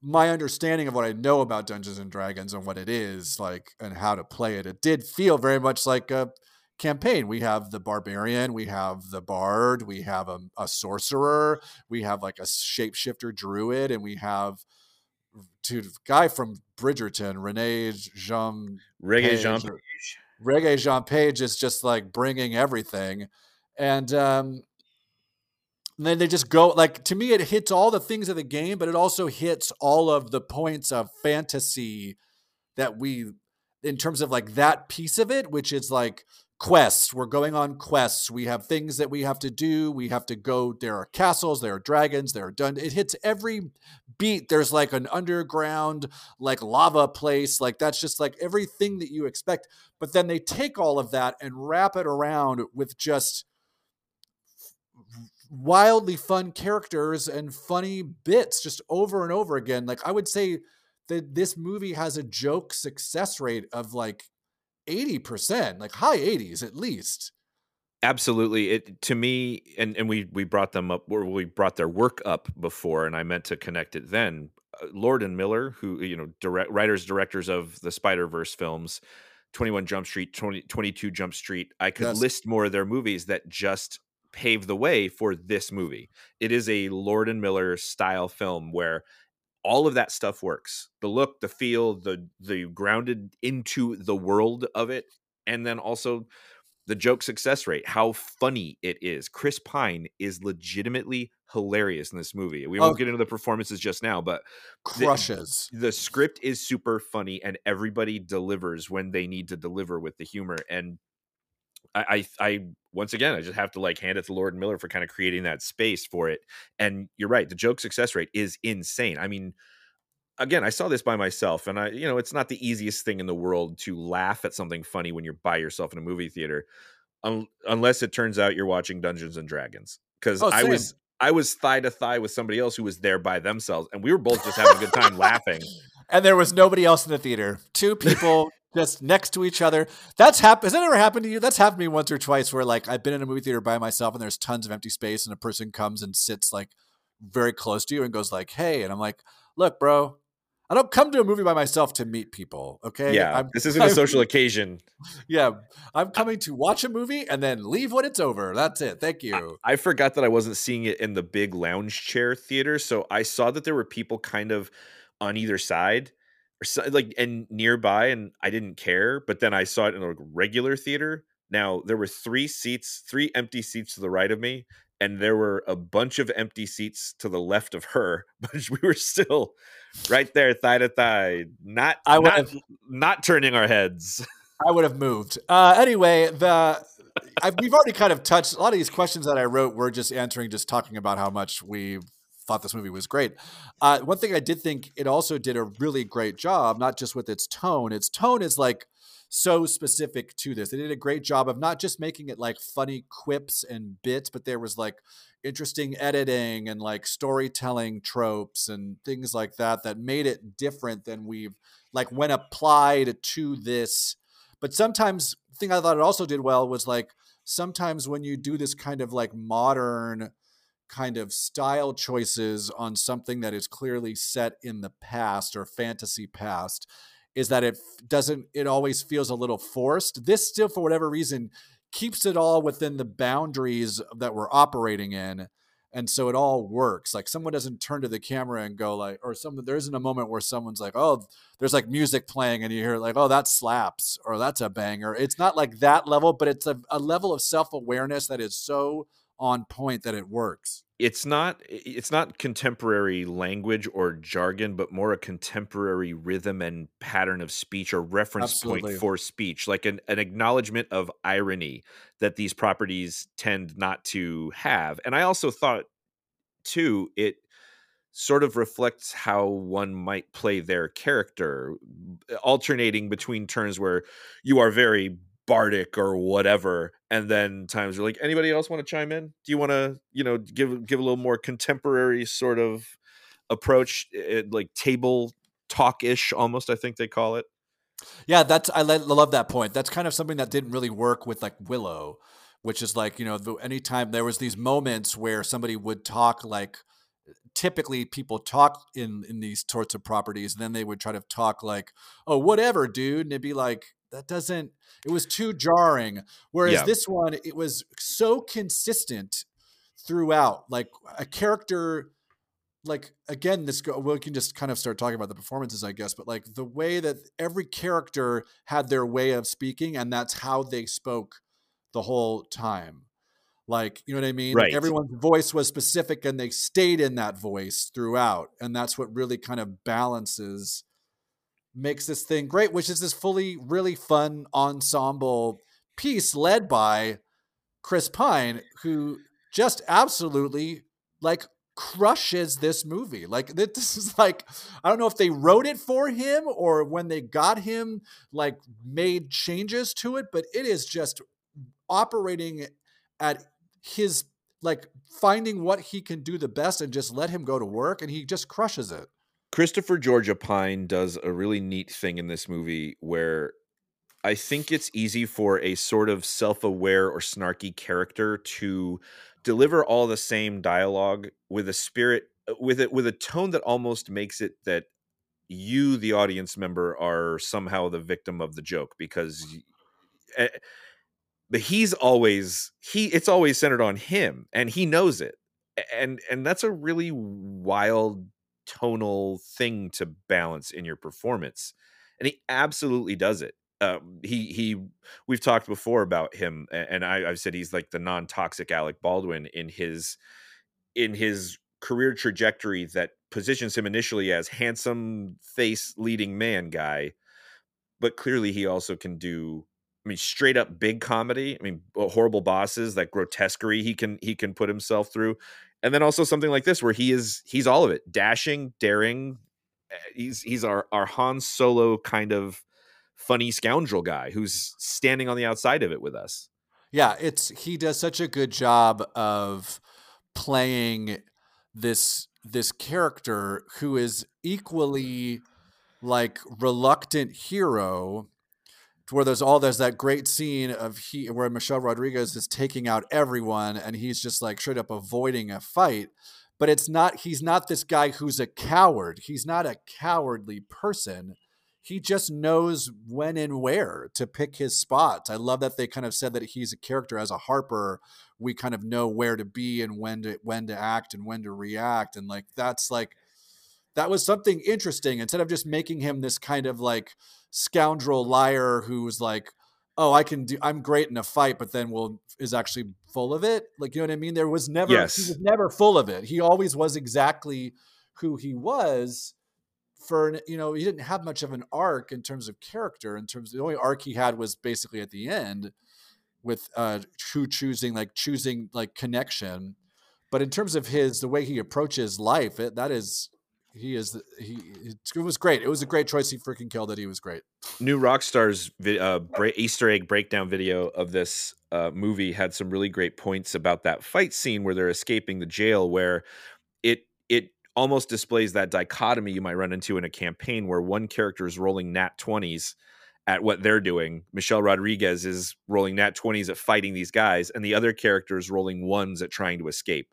my understanding of what I know about Dungeons and Dragons and what it is like and how to play it, it did feel very much like a campaign. We have the barbarian, we have the bard, we have a, a sorcerer, we have like a shapeshifter druid, and we have to guy from Bridgerton, Rene Jean Regé Jean Regé Jean Page is just like bringing everything, and um, and then they just go like to me it hits all the things of the game, but it also hits all of the points of fantasy that we in terms of like that piece of it, which is like quests. We're going on quests. We have things that we have to do. We have to go. There are castles. There are dragons. There are done. It hits every beat. There's like an underground, like lava place. Like that's just like everything that you expect. But then they take all of that and wrap it around with just wildly fun characters and funny bits just over and over again. Like I would say that this movie has a joke success rate of like 80%, like high 80s at least. Absolutely. It to me and and we we brought them up or we brought their work up before and I meant to connect it then. Uh, Lord and Miller who you know direct writers directors of the Spider-Verse films 21 Jump Street, 20, 22 Jump Street. I could list more of their movies that just pave the way for this movie. It is a Lord and Miller style film where all of that stuff works. The look, the feel, the the grounded into the world of it and then also the joke success rate, how funny it is. Chris Pine is legitimately hilarious in this movie. We won't oh, get into the performances just now, but crushes. The, the, script is super funny and everybody delivers when they need to deliver with the humor. And I, I, I once again, I just have to like hand it to Lord Miller for kind of creating that space for it. And you're right, the joke success rate is insane. I mean, again, I saw this by myself, and I, you know, it's not the easiest thing in the world to laugh at something funny when you're by yourself in a movie theater, un- unless it turns out you're watching Dungeons and Dragons. Because oh, I was I was thigh to thigh with somebody else who was there by themselves, and we were both just having a good time laughing. And there was nobody else in the theater. Two people just next to each other. That's happened. Has that ever happened to you? That's happened to me once or twice where like I've been in a movie theater by myself and there's tons of empty space and a person comes and sits like very close to you and goes like, "Hey," and I'm like, "Look, bro, I don't come to a movie by myself to meet people. Okay. Yeah. I'm, this isn't a social occasion. Yeah. I'm coming to watch a movie and then leave when it's over. That's it. Thank you. I, I, forgot that I wasn't seeing it in the big lounge chair theater. So I saw that there were people kind of on either side or so, like and nearby and I didn't care, but then I saw it in a regular theater. Now there were three seats, three empty seats to the right of me, and there were a bunch of empty seats to the left of her, but we were still right there, thigh to thigh, not I would not, have, not turning our heads. I would have moved. Uh, anyway, the I, we've already kind of touched a lot of these questions that I wrote. We're just answering, just talking about how much we thought this movie was great. Uh, one thing I did think it also did a really great job, not just with its tone. Its tone is like so specific to this. They did a great job of not just making it like funny quips and bits, but there was like interesting editing and like storytelling tropes and things like that that made it different than we've like when applied to this. But sometimes thing I thought it also did well was like sometimes when you do this kind of like modern kind of style choices on something that is clearly set in the past or fantasy past is that it doesn't it always feels a little forced. This still for whatever reason keeps it all within the boundaries that we're operating in and so it all works. Like someone doesn't turn to the camera and go like or someone there isn't a moment where someone's like oh there's like music playing and you hear like oh that slaps or that's a banger. It's not like that level but it's a, a level of self-awareness that is so on point that it works it's not it's not contemporary language or jargon but more a contemporary rhythm and pattern of speech or reference Absolutely. point for speech like an, an acknowledgement of irony that these properties tend not to have and i also thought too it sort of reflects how one might play their character, alternating between turns where you are very bardic or whatever, and then times you're like, anybody else want to chime in? Do you want to, you know, give give a little more contemporary sort of approach, it, like table talk ish, almost? I think they call it. Yeah, that's I love that point. That's kind of something that didn't really work with like Willow, which is like you know, the, anytime there was these moments where somebody would talk like typically people talk in in these sorts of properties and then they would try to talk like oh whatever dude and it'd be like that doesn't it was too jarring whereas yeah. this one it was so consistent throughout like a character like again this go we can just kind of start talking about the performances i guess but like the way that every character had their way of speaking and that's how they spoke the whole time like, you know what I mean? Right. Everyone's voice was specific and they stayed in that voice throughout. And that's what really kind of balances, makes this thing great, which is this fully, really fun ensemble piece led by Chris Pine, who just absolutely like crushes this movie. Like this is like I don't know if they wrote it for him or when they got him like made changes to it, but it is just operating at his like finding what he can do the best and just let him go to work and he just crushes it. Christopher Georgia Pine does a really neat thing in this movie where I think it's easy for a sort of self-aware or snarky character to deliver all the same dialogue with a spirit with it with a tone that almost makes it that you the audience member are somehow the victim of the joke because eh, but he's always he it's always centered on him and he knows it. And and that's a really wild tonal thing to balance in your performance and he absolutely does it um, he he we've talked before about him and I, i've said he's like the non-toxic alec baldwin in his in his career trajectory that positions him initially as handsome face leading man guy but clearly he also can do I mean, straight up big comedy. I mean, horrible bosses, that grotesquerie he can he can put himself through, and then also something like this where he is he's all of it, dashing, daring. Eh, he's he's our our Han Solo kind of funny scoundrel guy who's standing on the outside of it with us. Yeah, it's he does such a good job of playing this this character who is equally like reluctant hero where there's all there's that great scene of he where Michelle Rodriguez is taking out everyone and he's just like straight up avoiding a fight. But it's not he's not this guy who's a coward. He's not a cowardly person. He just knows when and where to pick his spots. I love that they kind of said that he's a character as a Harper. We kind of know where to be and when to when to act and when to react. And like that's like that was something interesting instead of just making him this kind of like scoundrel liar who's like oh i can do i'm great in a fight but then will is actually full of it like you know what i mean? There was never yes. he was never full of it. He always was exactly who he was for you know he didn't have much of an arc in terms of character in terms of the only arc he had was basically at the end with uh who choosing like choosing like connection. But in terms of his the way he approaches life it, that is he is he it was great. It was a great choice. He freaking killed it. He was great. New rockstars uh, easter egg breakdown video of this uh, movie had some really great points about that fight scene where they're escaping the jail where it it almost displays that dichotomy you might run into in a campaign where one character is rolling nat 20s at what they're doing. Michelle rodriguez is rolling nat 20s at fighting these guys and the other character is rolling ones at trying to escape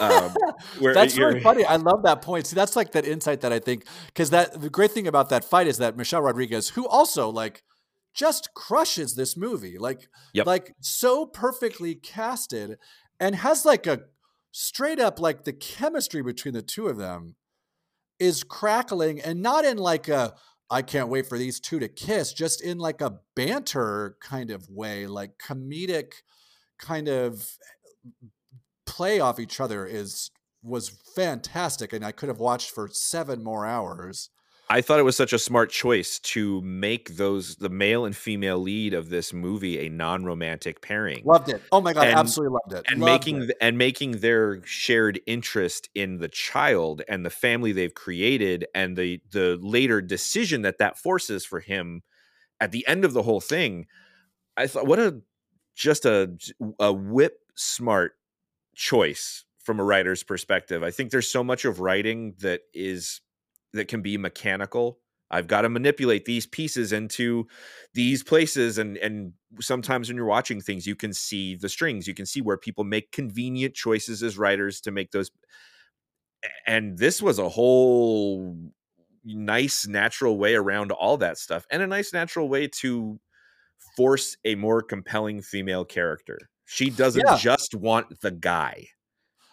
um, that's really funny. I love that point. See, that's like that insight that I think because that the great thing about that fight is that Michelle Rodriguez, who also like just crushes this movie, like yep. like so perfectly casted, and has like a straight up like the chemistry between the two of them is crackling, and not in like a I can't wait for these two to kiss, just in like a banter kind of way, like comedic kind of play off each other is was fantastic and I could have watched for 7 more hours. I thought it was such a smart choice to make those the male and female lead of this movie a non-romantic pairing. Loved it. Oh my god, And- absolutely loved it. and Loved making it. and making their shared interest in the child and the family they've created and the the later decision that that forces for him at the end of the whole thing i thought what a just a a whip smart choice from a writer's perspective. I think there's so much of writing that is that can be mechanical. I've got to manipulate these pieces into these places and and sometimes when you're watching things you can see the strings. You can see where people make convenient choices as writers to make those and this was a whole nice natural way around all that stuff and a nice natural way to force a more compelling female character she doesn't Yeah. just want the guy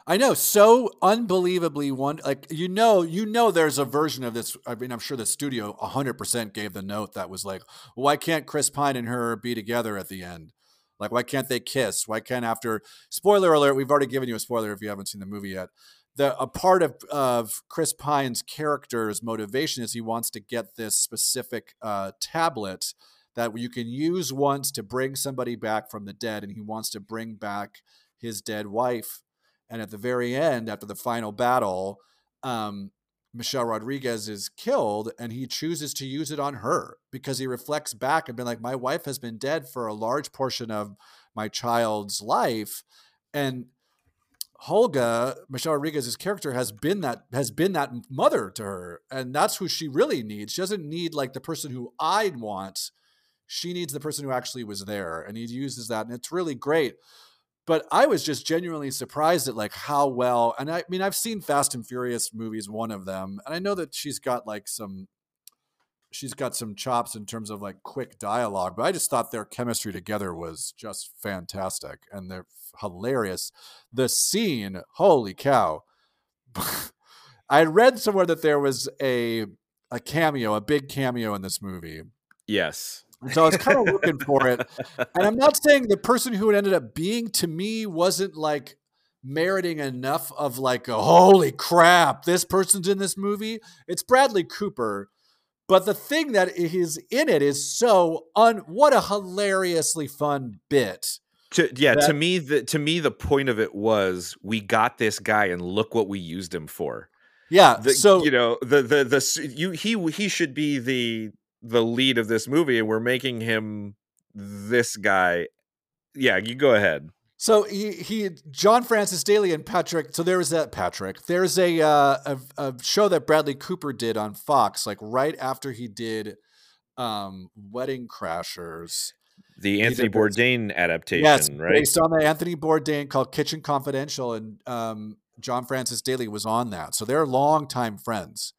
I know, so unbelievably one like you know, you know there's a version of this. I mean, I'm sure the studio 100% gave the note that was like, why can't Chris Pine and her be together at the end? Like, why can't they kiss? Why can't after spoiler alert, we've already given you a spoiler if you haven't seen the movie yet. The a part of of Chris Pine's character's motivation is he wants to get this specific uh, tablet that you can use once to bring somebody back from the dead, and he wants to bring back his dead wife and at the very end, after the final battle, um, Michelle Rodriguez is killed, and he chooses to use it on her because he reflects back and been like, "My wife has been dead for a large portion of my child's life," and Holga, Michelle Rodriguez's character, has been that has been that mother to her, and that's who she really needs. She doesn't need like the person who I'd want. She needs the person who actually was there, and he uses that, and it's really great. But I was just genuinely surprised at like how well and I mean I've seen Fast and Furious movies one of them and I know that she's got like some she's got some chops in terms of like quick dialogue but I just thought their chemistry together was just fantastic and they're hilarious. The scene holy cow. I read somewhere that there was a a cameo a big cameo in this movie. Yes and so I was kind of looking for it. And I'm not saying the person who it ended up being to me wasn't like meriting enough of like a holy crap, this person's in this movie. It's Bradley Cooper. But the thing that is in it is so un what a hilariously fun bit. to, yeah to me the to me the point of it was we got this guy and look what we used him for Yeah. the, so you know the the the you he he should be the the lead of this movie and we're making him this guy yeah you go ahead So he he John Francis Daly and Patrick. So there was that Patrick. There's a, uh, a a show that Bradley Cooper did on Fox, like right after he did um, Wedding Crashers. the anthony bourdain adaptation yes, right based on the Anthony Bourdain called Kitchen Confidential, and um, John Francis Daly was on that. So they're longtime friends.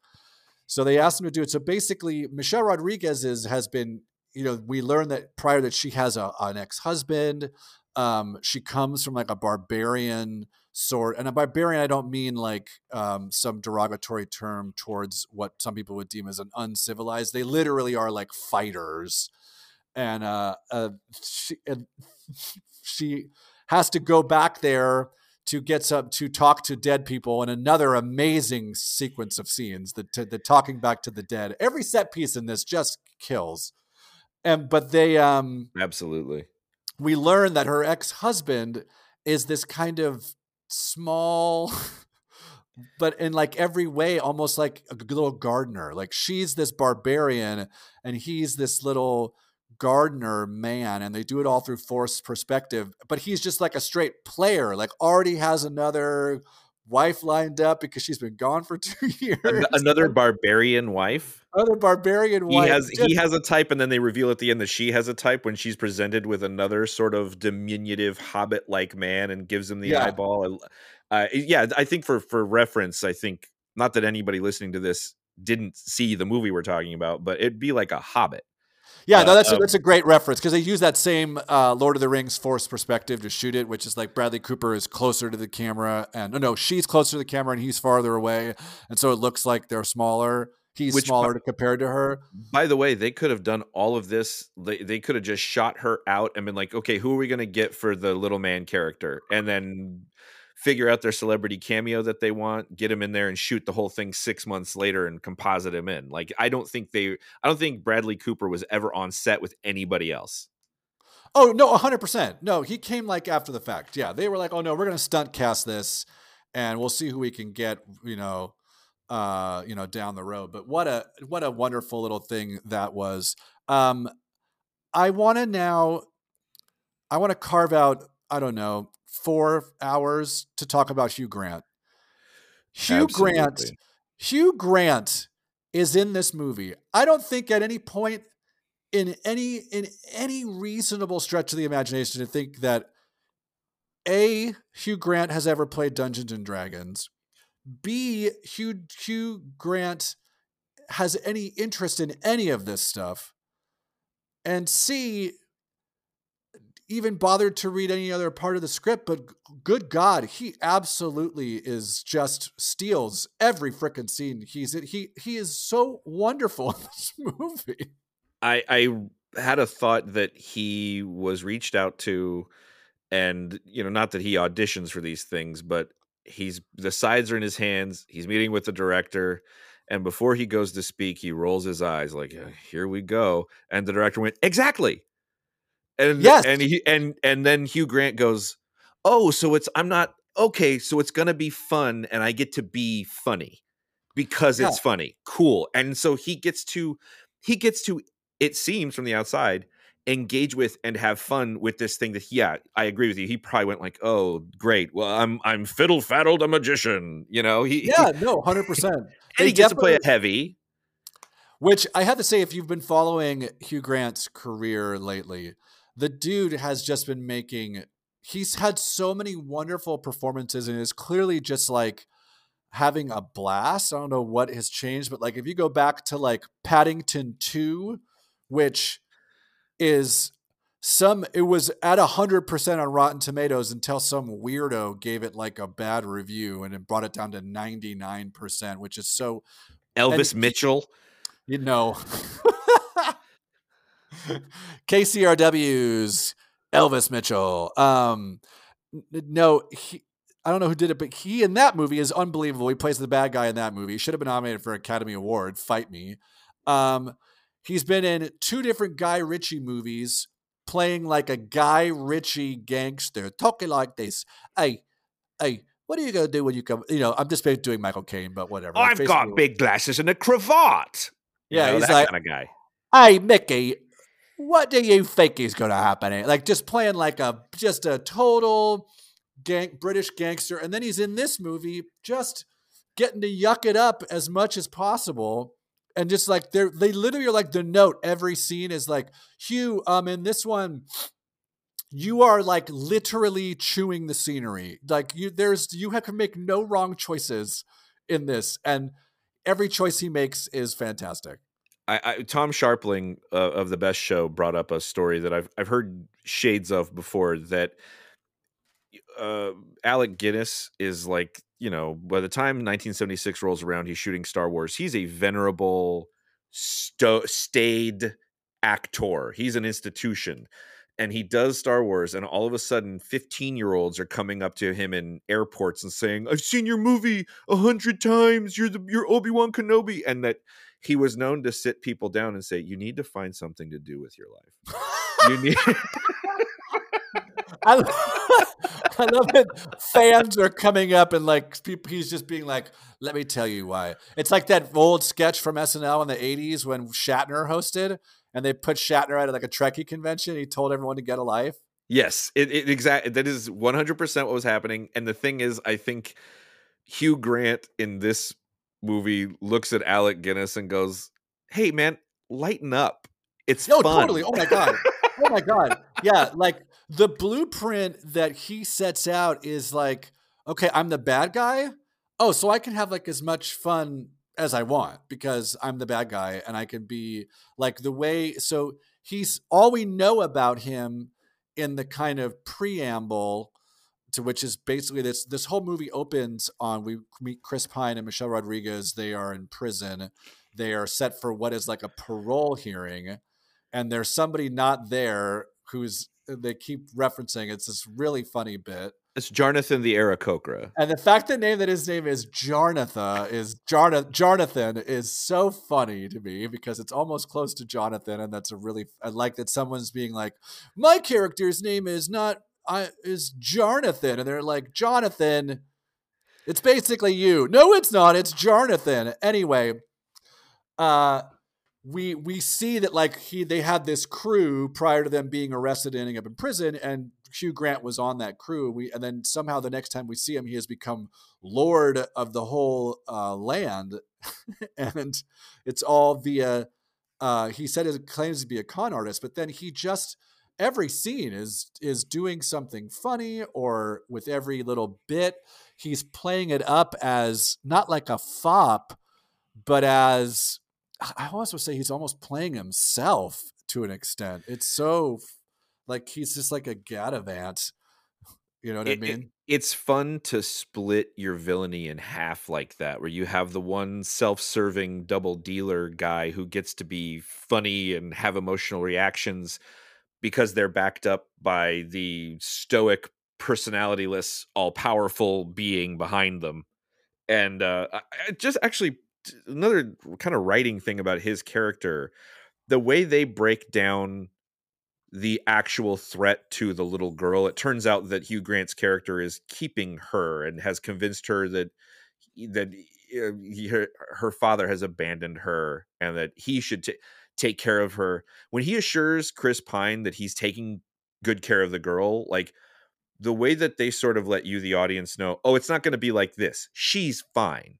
So they asked him to do it. So basically, Michelle Rodriguez is, has been, you know, we learned that prior that she has a, an ex husband. Um, she comes from like a barbarian sort, and a barbarian I don't mean like um, some derogatory term towards what some people would deem as an uncivilized. They literally are like fighters, and uh, uh, she and she has to go back there to get some to talk to dead people in another amazing sequence of scenes the, the talking back to the dead. Every set piece in this just kills. And but they um absolutely. we learn that her ex-husband is this kind of small but in like every way almost like a little gardener. Like she's this barbarian and he's this little gardener man and they do it all through forced perspective but he's just like a straight player like already has another wife lined up because she's been gone for two years another barbarian wife another barbarian wife. he has he has a type and then they reveal at the end that she has a type when she's presented with another sort of diminutive hobbit like man and gives him the Yeah. eyeball uh, yeah i think for for reference i think not that anybody listening to this didn't see the movie we're talking about but it'd be like a hobbit Yeah, no, Uh, that's a, um, that's a great reference because they use that same uh, Lord of the Rings force perspective to shoot it, which is like Bradley Cooper is closer to the camera, and no, no, she's closer to the camera and he's farther away, and so it looks like they're smaller. He's Which smaller by- compared to her. by the way they could have done all of this they, they could have just shot her out and been like okay who are we going to get for the little man character and then figure out their celebrity cameo that they want, get him in there and shoot the whole thing 6 months later and composite him in. Like I don't think they I don't think Bradley Cooper was ever on set with anybody else. Oh, no, 100%. No, he came like after the fact. Yeah, they were like, "Oh no, we're to stunt cast this and we'll see who we can get, you know, uh, you know, down the road." But what a what a wonderful little thing that was. Um I want to now I want to carve out, I don't know, 4 hours to talk about Hugh Grant. Hugh Absolutely. Grant Hugh Grant is in this movie. I don't think at any point in any in any reasonable stretch of the imagination to think that a Hugh Grant has ever played Dungeons and Dragons. B Hugh Hugh Grant has any interest in any of this stuff. And C even bothered to read any other part of the script, but good God, he absolutely is just steals every freaking scene he's. He he is so wonderful in this movie. I I had a thought that he was reached out to and you know not that he auditions for these things but he's the sides are in his hands he's meeting with the director and before he goes to speak he rolls his eyes like "Uh, here we go and the director went exactly and Yes. and he and and then Hugh Grant goes oh so it's I'm not okay so it's going to be fun and I get to be funny because Yeah. it's funny cool and so he gets to he gets to it seems from the outside engage with and have fun with this thing that yeah i agree with you he probably went like oh great well i'm i'm fiddle faddled a magician you know he Yeah, no, 100%. and They he gets to play it heavy Which I have to say, if you've been following Hugh Grant's career lately, the dude has just been making. He's had so many wonderful performances and is clearly just like having a blast. I don't know what has changed, but like if you go back to like Paddington 2, which is some it was at 100% on Rotten Tomatoes until some weirdo gave it like a bad review and it brought it down to 99%, which is so elvis he- mitchell you know. KCRW's Elvis Mitchell. Um, no, he, I don't know who did it, but he in that movie is unbelievable. He plays the bad guy in that movie. He should have been nominated for an Academy Award. Fight me. Um, he's been in two different Guy Ritchie movies, playing like a Guy Ritchie gangster, talking like this. Hey, hey, what are you gonna do when you come? You know, I'm just doing Michael Caine, but whatever. i've got big glasses and a cravat You Yeah, know, he's that like- kind of guy hey mickey what do you think is going to happen like just playing like a just a total gang british gangster and then he's in this movie just getting to yuck it up as much as possible and just like they're they literally are like the note every scene is like hugh um in this one you are like literally chewing the scenery. Like you there's you have to make no wrong choices in this and every choice he makes is fantastic I, I, Tom Scharpling uh, of the Best Show brought up a story that I've I've heard shades of before. That uh, Alec Guinness is like you know by the time 1976 rolls around, he's shooting Star Wars. He's a venerable, sto- staid actor. He's an institution. And he does Star Wars, and all of a sudden, 15 year olds are coming up to him in airports and saying, I've seen your movie a hundred times. You're the you're Obi-Wan Kenobi. And that he was known to sit people down and say, "You need to find something to do with your life. You need." I, lo- I love it. Fans are coming up and like people, he's just being like, "Let me tell you why." It's like that old sketch from SNL in the '80s when Shatner hosted, and they put Shatner at like a Trekkie convention. He told everyone to get a life. yes, it, it exactly that is one hundred percent what was happening. And the thing is, I think Hugh Grant in this movie looks at Alec Guinness and goes, "Hey, man, lighten up. It's No, fun." totally. Oh my god. Oh my god. Yeah, like the blueprint that he sets out is like, okay, I'm the bad guy. Oh, so I can have like as much fun as I want because I'm the bad guy and I can be like the way so he's all we know about him in the kind of preamble to which is basically this this whole movie opens on we meet Chris Pine and Michelle Rodriguez. They are in prison. They are set for what is like a parole hearing and there's somebody not there who's they keep referencing. It's this really funny bit. It's Jarnathan the Aarakocra. And the fact that name that his name is Jarnatha is Jarna Jarnathan is so funny to me because it's almost close to Jonathan, and that's a really I like that someone's being like, my character's name is not I is Jarnathan, and they're like Jonathan. It's basically you. No, it's not. It's Jarnathan. Anyway, uh, we we see that like he they had this crew prior to them being arrested and ending up in prison, and Hugh Grant was on that crew. We and then somehow the next time we see him, he has become lord of the whole uh, land, and it's all via. Uh, he said he claims to be a con artist, but then he just every scene is is doing something funny or with every little bit he's playing it up as not like a fop but as i also say he's almost playing himself to an extent it's so like he's just like a gadavant You know what it, I mean? It, it's fun to split your villainy in half like that, where you have the one self serving double dealer guy who gets to be funny and have emotional reactions because they're backed up by the stoic, personalityless, all powerful being behind them. And uh, I, just actually, another kind of writing thing about his character the way they break down the actual threat to the little girl. It turns out that Hugh Grant's character is keeping her and has convinced her that that uh, he, her, her, father has abandoned her and that he should t- take care of her. When he assures Chris Pine that he's taking good care of the girl, like the way that they sort of let you, the audience, know, oh, it's not going to be like this. She's fine.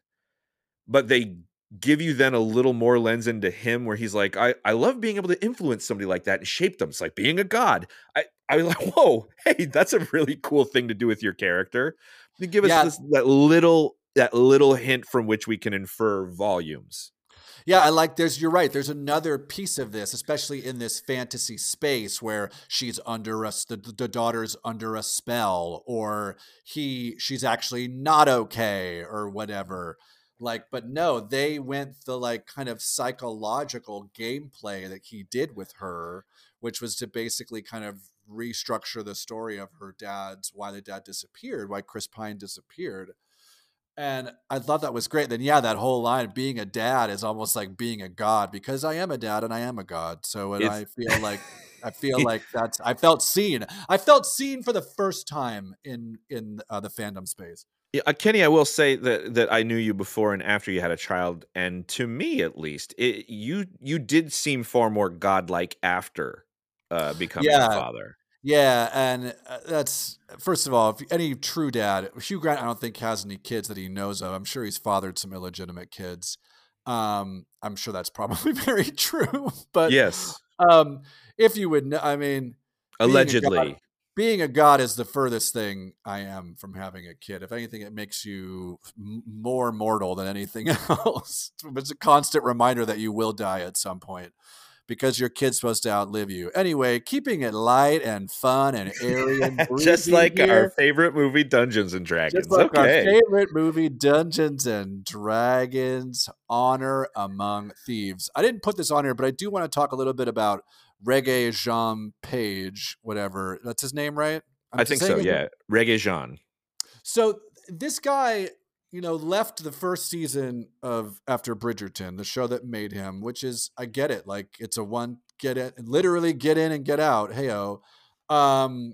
But they give you then a little more lens into him where he's like, I, I love being able to influence somebody like that and shape them. It's like being a god. I, I was like, whoa, hey, that's a really cool thing to do with your character. You give us yeah. this, that little that little hint from which we can infer volumes. Yeah, I like there's you're right. There's another piece of this, especially in this fantasy space where she's under us the, the daughter's under a spell or he she's actually not okay or whatever like but no they went the like kind of psychological gameplay that he did with her which was to basically kind of restructure the story of her dad's why the dad disappeared why chris pine disappeared and i thought that was great then yeah that whole line being a dad is almost like being a god because i am a dad and i am a god so and i feel like i feel like that's i felt seen i felt seen for the first time in in uh, the fandom space yeah, uh, Kenny, I will say that that I knew you before and after you had a child, and to me at least, it, you you did seem far more godlike after uh, becoming yeah. a father. Yeah, and uh, that's first of all, if any true dad, Hugh Grant, I don't think has any kids that he knows of. I'm sure he's fathered some illegitimate kids. Um, I'm sure that's probably very true. But yes, um, if you would, know, I mean, allegedly, being a god is the furthest thing I am from having a kid. If anything, it makes you m- more mortal than anything else. it's a constant reminder that you will die at some point because your kid's supposed to outlive you. Anyway, keeping it light and fun and airy and just like here. our favorite movie, Dungeons and Dragons. Just like okay. our favorite movie, Dungeons and Dragons: Honor Among Thieves. I didn't put this on here, but I do want to talk a little bit about Reggae Jean Page, whatever. That's his name, right? I'm i think so. Yeah, Reggae Jean. So this guy, you know, left the first season of after Bridgerton, the show that made him, which is I get it, like it's a one get it, literally get in and get out. Heyo. Um,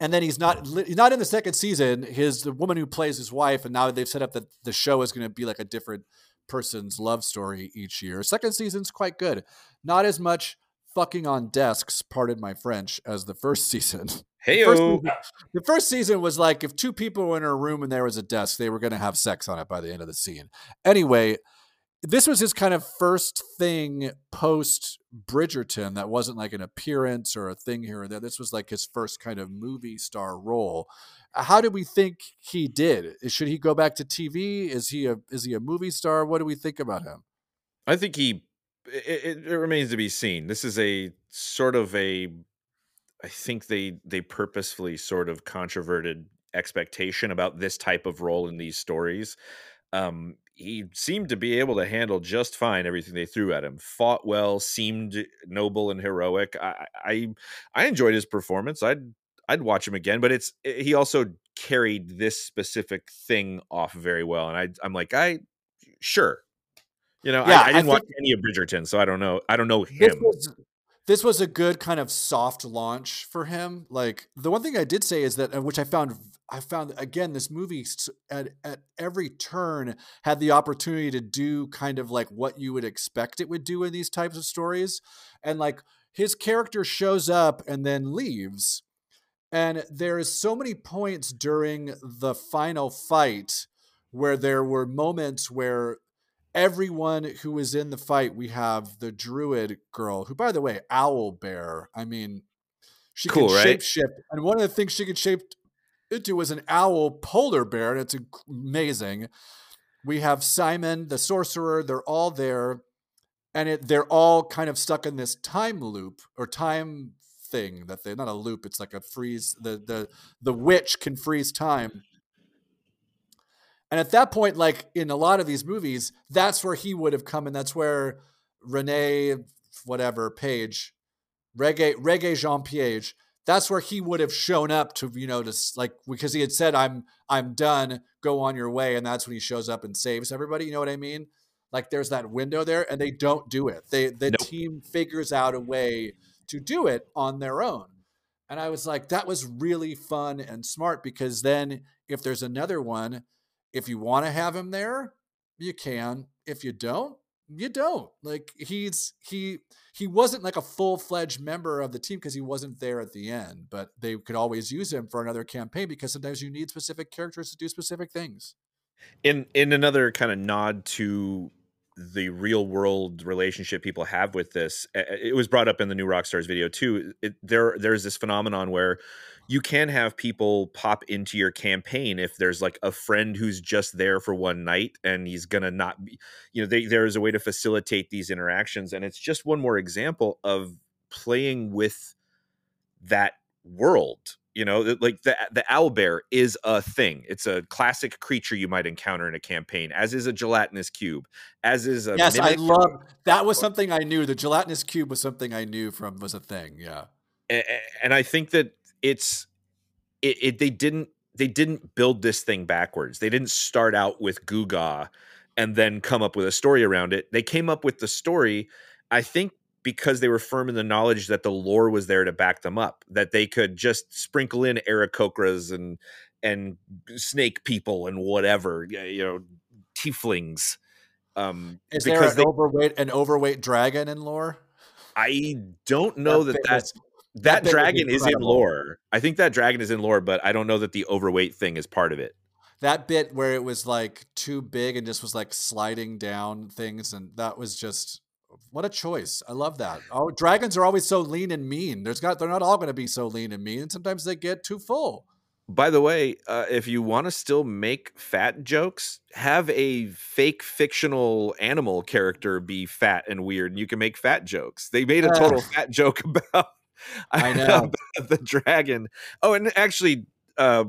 and then he's not he's not in the second season. His the woman who plays his wife, and now they've set up that the show is going to be like a different person's love story each year. Second season's quite good. Not as much fucking on desks, pardon my French, as the first season. Hey, the, the first season was like if two people were in a room and there was a desk, they were going to have sex on it by the end of the scene. Anyway, this was his kind of first thing post Bridgerton that wasn't like an appearance or a thing here or there. This was like his first kind of movie star role. How do we think he did? Should he go back to TV? Is he a is he a movie star? What do we think about him? I think he it, it, remains to be seen. This is a sort of a, I think they they purposefully sort of controverted expectation about this type of role in these stories. Um, he seemed to be able to handle just fine everything they threw at him. Fought well, seemed noble and heroic. I I, I enjoyed his performance. I'd I'd watch him again. But it's he also carried this specific thing off very well, and I I'm like I sure, you know, yeah, I, I didn't I watch any of Bridgerton, so I don't know. I don't know him. Was, this was a good kind of soft launch for him. Like the one thing I did say is that, uh, which I found, I found again, this movie at at every turn had the opportunity to do kind of like what you would expect it would do in these types of stories, and like his character shows up and then leaves, and there is so many points during the final fight where there were moments where everyone who is in the fight. We have the druid girl, who, by the way, owl bear. I mean, she cool, can right? shapeshift, and one of the things she could shape into was an owl polar bear, and it's amazing. We have Simon, the sorcerer. They're all there, and it, they're all kind of stuck in this time loop or time thing that they're not a loop. It's like a freeze. The the the witch can freeze time and at that point, like in a lot of these movies, that's where he would have come, and that's where Renee, whatever, Page, Reggae, Reggae Jean Piege, that's where he would have shown up to, you know, to like because he had said, I'm I'm done, go on your way. And that's when he shows up and saves everybody. You know what I mean? Like there's that window there, and they don't do it. They the nope. team figures out a way to do it on their own. And I was like, that was really fun and smart because then if there's another one, if you want to have him there, you can. If you don't, you don't. Like he's he he wasn't like a full-fledged member of the team because he wasn't there at the end, but they could always use him for another campaign because sometimes you need specific characters to do specific things. In in another kind of nod to the real world relationship people have with this, it was brought up in the new Rockstars video too. It, there there's this phenomenon where you can have people pop into your campaign if there's like a friend who's just there for one night and he's gonna not be you know they, there is a way to facilitate these interactions and it's just one more example of playing with that world you know like the the owl bear is a thing. It's a classic creature you might encounter in a campaign as is a gelatinous cube as is a yes i love that was something i knew. The gelatinous cube was something i knew from was a thing yeah. And, and i think that it's it, it, they didn't they didn't build this thing backwards. They didn't start out with Guga and then come up with a story around it. They came up with the story, I think, because they were firm in the knowledge that the lore was there to back them up, that they could just sprinkle in Aarakocras and and snake people and whatever, you know, tieflings. Um, Is there an they, overweight an overweight dragon in lore? I don't know that that, that that, dragon is in lore. I think that dragon is in lore, but I don't know that the overweight thing is part of it. That bit where it was like too big and just was like sliding down things, and that was just what a choice. I love that. Oh, dragons are always so lean and mean. There's got they're not all going to be so lean and mean, sometimes they get too full. By the way, uh, if you want to still make fat jokes, have a fake fictional animal character be fat and weird, and you can make fat jokes. They made a total fat joke about I know the dragon. Oh, and actually, uh,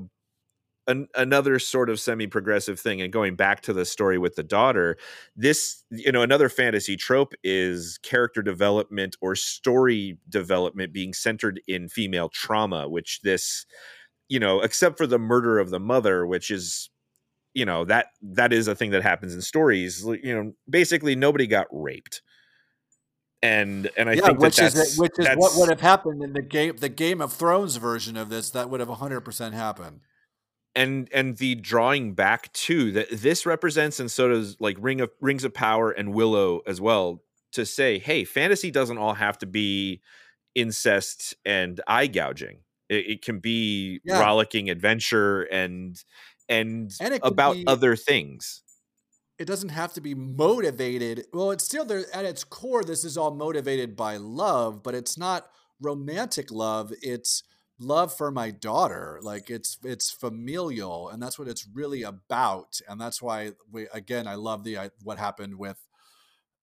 an, another sort of semi-progressive thing, and going back to the story with the daughter, this you know another fantasy trope is character development or story development being centered in female trauma, which this you know, except for the murder of the mother, which is you know that that is a thing that happens in stories. You know, basically nobody got raped and and I yeah, think which that is which is what would have happened in the game the Game of Thrones version of this. That would have 100 percent happened. And and the drawing back too that this represents, and so does like Ring of Rings of Power and Willow as well. To say, hey, fantasy doesn't all have to be incest and eye gouging. It, it can be yeah. rollicking adventure and and, and about be, other things it doesn't have to be motivated. Well, it's still there at its core. This is all motivated by love, but it's not romantic love. It's love for my daughter. Like it's it's familial, and that's what it's really about. And that's why we again, I love the what happened with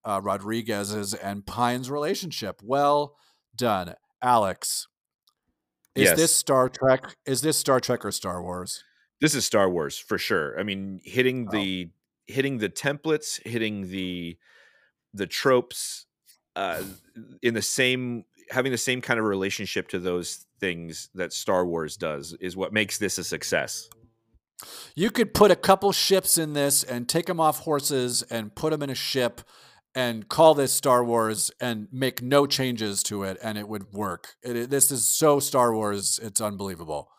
uh, Rodriguez's and Pine's relationship. Well done, Alex. Is yes. this Star Trek? Is this Star Trek or Star Wars? This is Star Wars for sure. I mean, hitting oh. Hitting the templates, hitting the the tropes uh, in the same. having the same kind of relationship to those things that Star Wars does is what makes this a success. You could put a couple ships in this and take them off horses and put them in a ship and call this Star Wars and make no changes to it, and it would work. It, it, this is so Star Wars; it's unbelievable.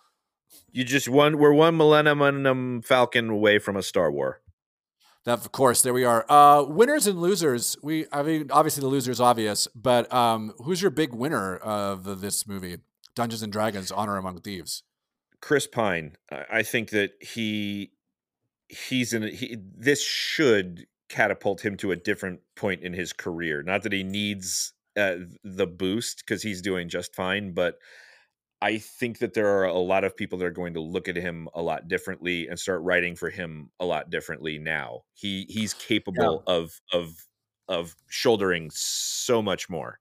You just one. We're one Millennium Falcon away from a Star War. Of course, there we are. Uh, winners and losers. We, I mean, obviously the loser is obvious, but um, who's your big winner of this movie? Dungeons and Dragons: Honor Among Thieves. Chris Pine. I think that he he's in. He, this should catapult him to a different point in his career. Not that he needs uh, the boost because he's doing just fine, but I think that there are a lot of people that are going to look at him a lot differently and start writing for him a lot differently now. He he's capable yeah. of of of shouldering so much more.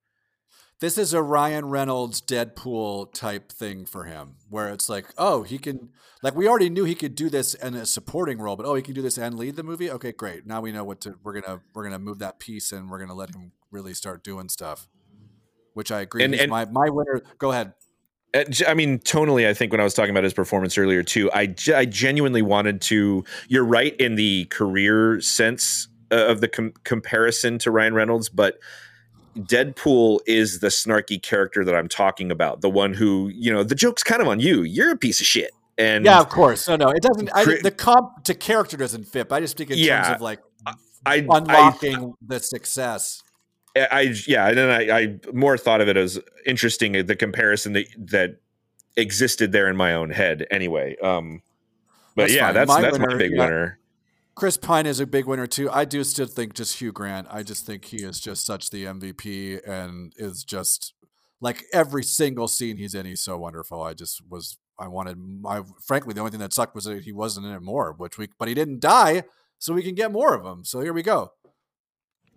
This is a Ryan Reynolds Deadpool type thing for him, where it's like, oh, he can like we already knew he could do this in a supporting role, but oh, he can do this and lead the movie. Okay, great. Now we know what to we're gonna we're gonna move that piece and we're gonna let him really start doing stuff. Which I agree. And, and my my winner. Go ahead. Uh, I mean, tonally, I think when I was talking about his performance earlier too, I, I genuinely wanted to. You're right in the career sense uh, of the com- comparison to Ryan Reynolds, but Deadpool is the snarky character that I'm talking about. The one who, you know, the joke's kind of on you. You're a piece of shit. And yeah, of course. No, no, it doesn't. I, the comp to character doesn't fit. But I just think in yeah, terms of like I, unlocking I, the success. I yeah, and then I, I more thought of it as interesting the comparison that that existed there in my own head. Anyway, um, but that's yeah, fine. that's my that's winner, my big yeah. winner. Chris Pine is a big winner too. I do still think just Hugh Grant. I just think he is just such the MVP and is just like every single scene he's in, he's so wonderful. I just was I wanted my frankly the only thing that sucked was that he wasn't in it more, which we but he didn't die, so we can get more of him. So here we go.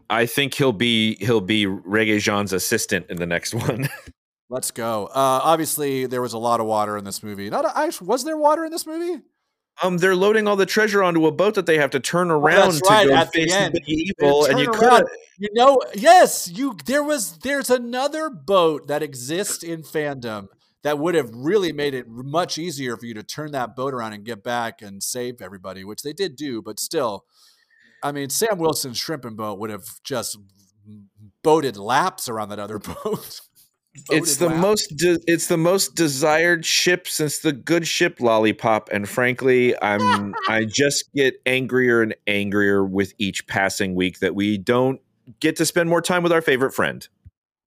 I think he'll be he'll be Regé-Jean's assistant in the next one. Let's go. Uh, obviously, there was a lot of water in this movie. Not I was there water in this movie? Um, they're loading all the treasure onto a boat that they have to turn oh, around oh, to go At face the, the evil, and you could. You know, yes, you. There was. There's another boat that exists in fandom that would have really made it much easier for you to turn that boat around and get back and save everybody, which they did do, but still, I mean, Sam Wilson's shrimping boat would have just boated laps around that other boat. It's the most de- it's the most desired ship since the good ship lollipop and frankly i'm i just get angrier and angrier with each passing week that we don't get to spend more time with our favorite friend.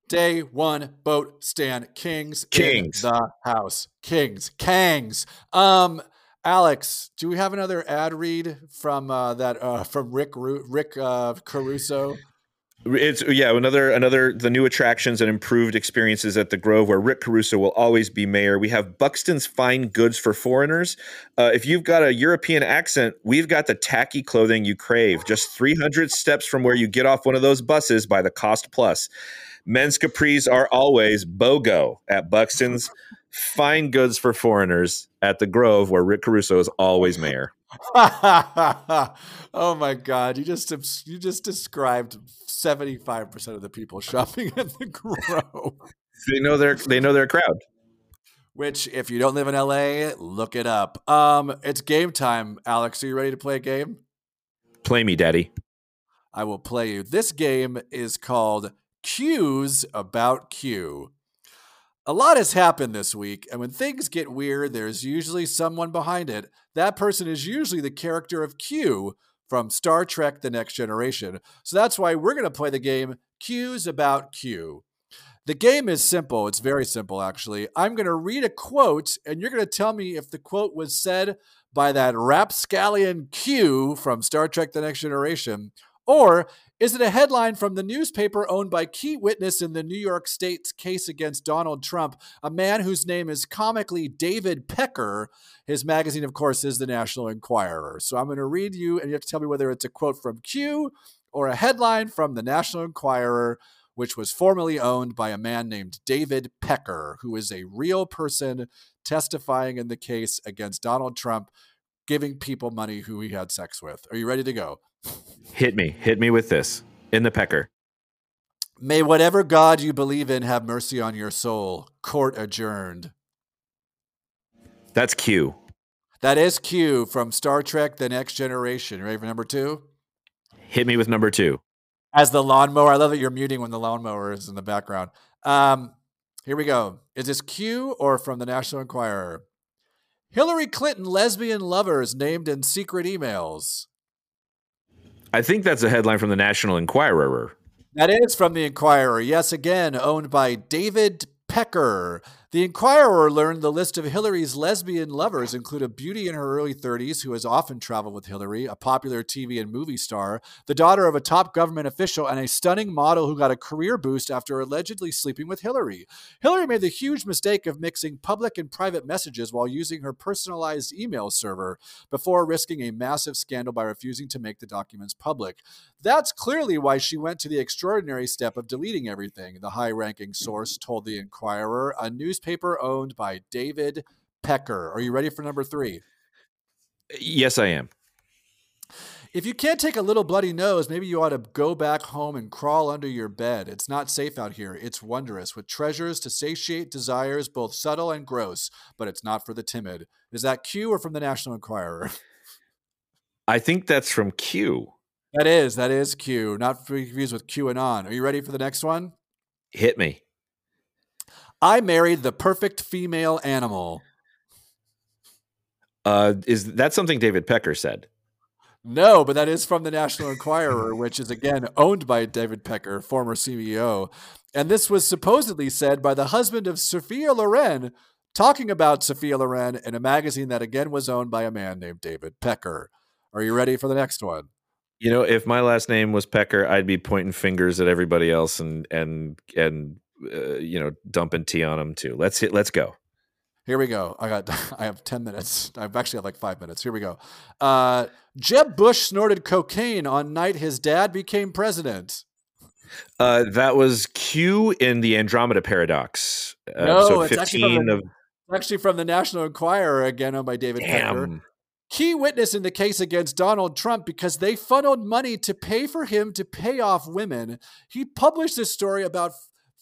Day one boat stand kings kings. the house. Kings kangs. Um alex do we have another ad read from uh that uh from rick rick uh caruso it's yeah, another another the new attractions and improved experiences at the Grove, where Rick Caruso will always be mayor. We have Buxton's fine goods for foreigners. Uh, if you've got a European accent, we've got the tacky clothing you crave. Just 300 steps from where you get off one of those buses by the Cost Plus. Men's capris are always BOGO at Buxton's. Fine goods for foreigners at the Grove, where Rick Caruso is always mayor. oh my God! You just you just described seventy five percent of the people shopping at the Grove. they know their they know their crowd. Which, if you don't live in LA, look it up. Um, it's game time. Alex, are you ready to play a game? Play me, Daddy. I will play you. This game is called Cues About Q. A lot has happened this week, and when things get weird, there's usually someone behind it. That person is usually the character of Q from Star Trek The Next Generation. So that's why we're going to play the game Cues About Q. The game is simple. It's very simple, actually. I'm going to read a quote, and you're going to tell me if the quote was said by that rapscallion Q from Star Trek The Next Generation, or is it a headline from the newspaper owned by key witness in the New York State's case against Donald Trump, a man whose name is comically David Pecker? His magazine, of course, is the National Enquirer. So I'm going to read you, and you have to tell me whether it's a quote from Q or a headline from the National Enquirer, which was formerly owned by a man named David Pecker, who is a real person testifying in the case against Donald Trump, giving people money who he had sex with. Are you ready to go? Hit me. Hit me with this in the pecker. May whatever God you believe in have mercy on your soul. Court adjourned. That's Q. That is Q from Star Trek The Next Generation. Ready for number two? Hit me with number two. As the lawnmower. I love that you're muting when the lawnmower is in the background. Um, here we go. Is this Q or from the National Enquirer? Hillary Clinton lesbian lovers named in secret emails. I think that's a headline from the National Enquirer. That is from the Enquirer. Yes, again, owned by David Pecker. The Enquirer learned the list of Hillary's lesbian lovers include a beauty in her early 30s who has often traveled with Hillary, a popular TV and movie star, the daughter of a top government official, and a stunning model who got a career boost after allegedly sleeping with Hillary. Hillary made the huge mistake of mixing public and private messages while using her personalized email server before risking a massive scandal by refusing to make the documents public. That's clearly why she went to the extraordinary step of deleting everything, the high ranking source told the Enquirer, a newspaper owned by David Pecker. Are you ready for number three? Yes, I am. If you can't take a little bloody nose, maybe you ought to go back home and crawl under your bed. It's not safe out here. It's wondrous, with treasures to satiate desires both subtle and gross, but it's not for the timid. Is that Q or from the National Enquirer? I think that's from Q. That is, that is Q. Not confused with QAnon. Are you ready for the next one? Hit me. I married the perfect female animal. Uh, is that something David Pecker said? No, but that is from the National Enquirer, which is again owned by David Pecker, former CEO. And this was supposedly said by the husband of Sophia Loren, talking about Sophia Loren in a magazine that again was owned by a man named David Pecker. Are you ready for the next one? You know, if my last name was Pecker, I'd be pointing fingers at everybody else and and and uh, you know dumping tea on them too. Let's hit. Let's go. Here we go. I got. I have ten minutes. I've actually have like five minutes. Here we go. Uh, Jeb Bush snorted cocaine on night his dad became president. Uh, that was Q in the Andromeda Paradox. Uh, No, it's actually from the- of Actually, from the National Enquirer, again owned by David Pecker. Key witness in the case against Donald Trump because they funneled money to pay for him to pay off women. He published this story about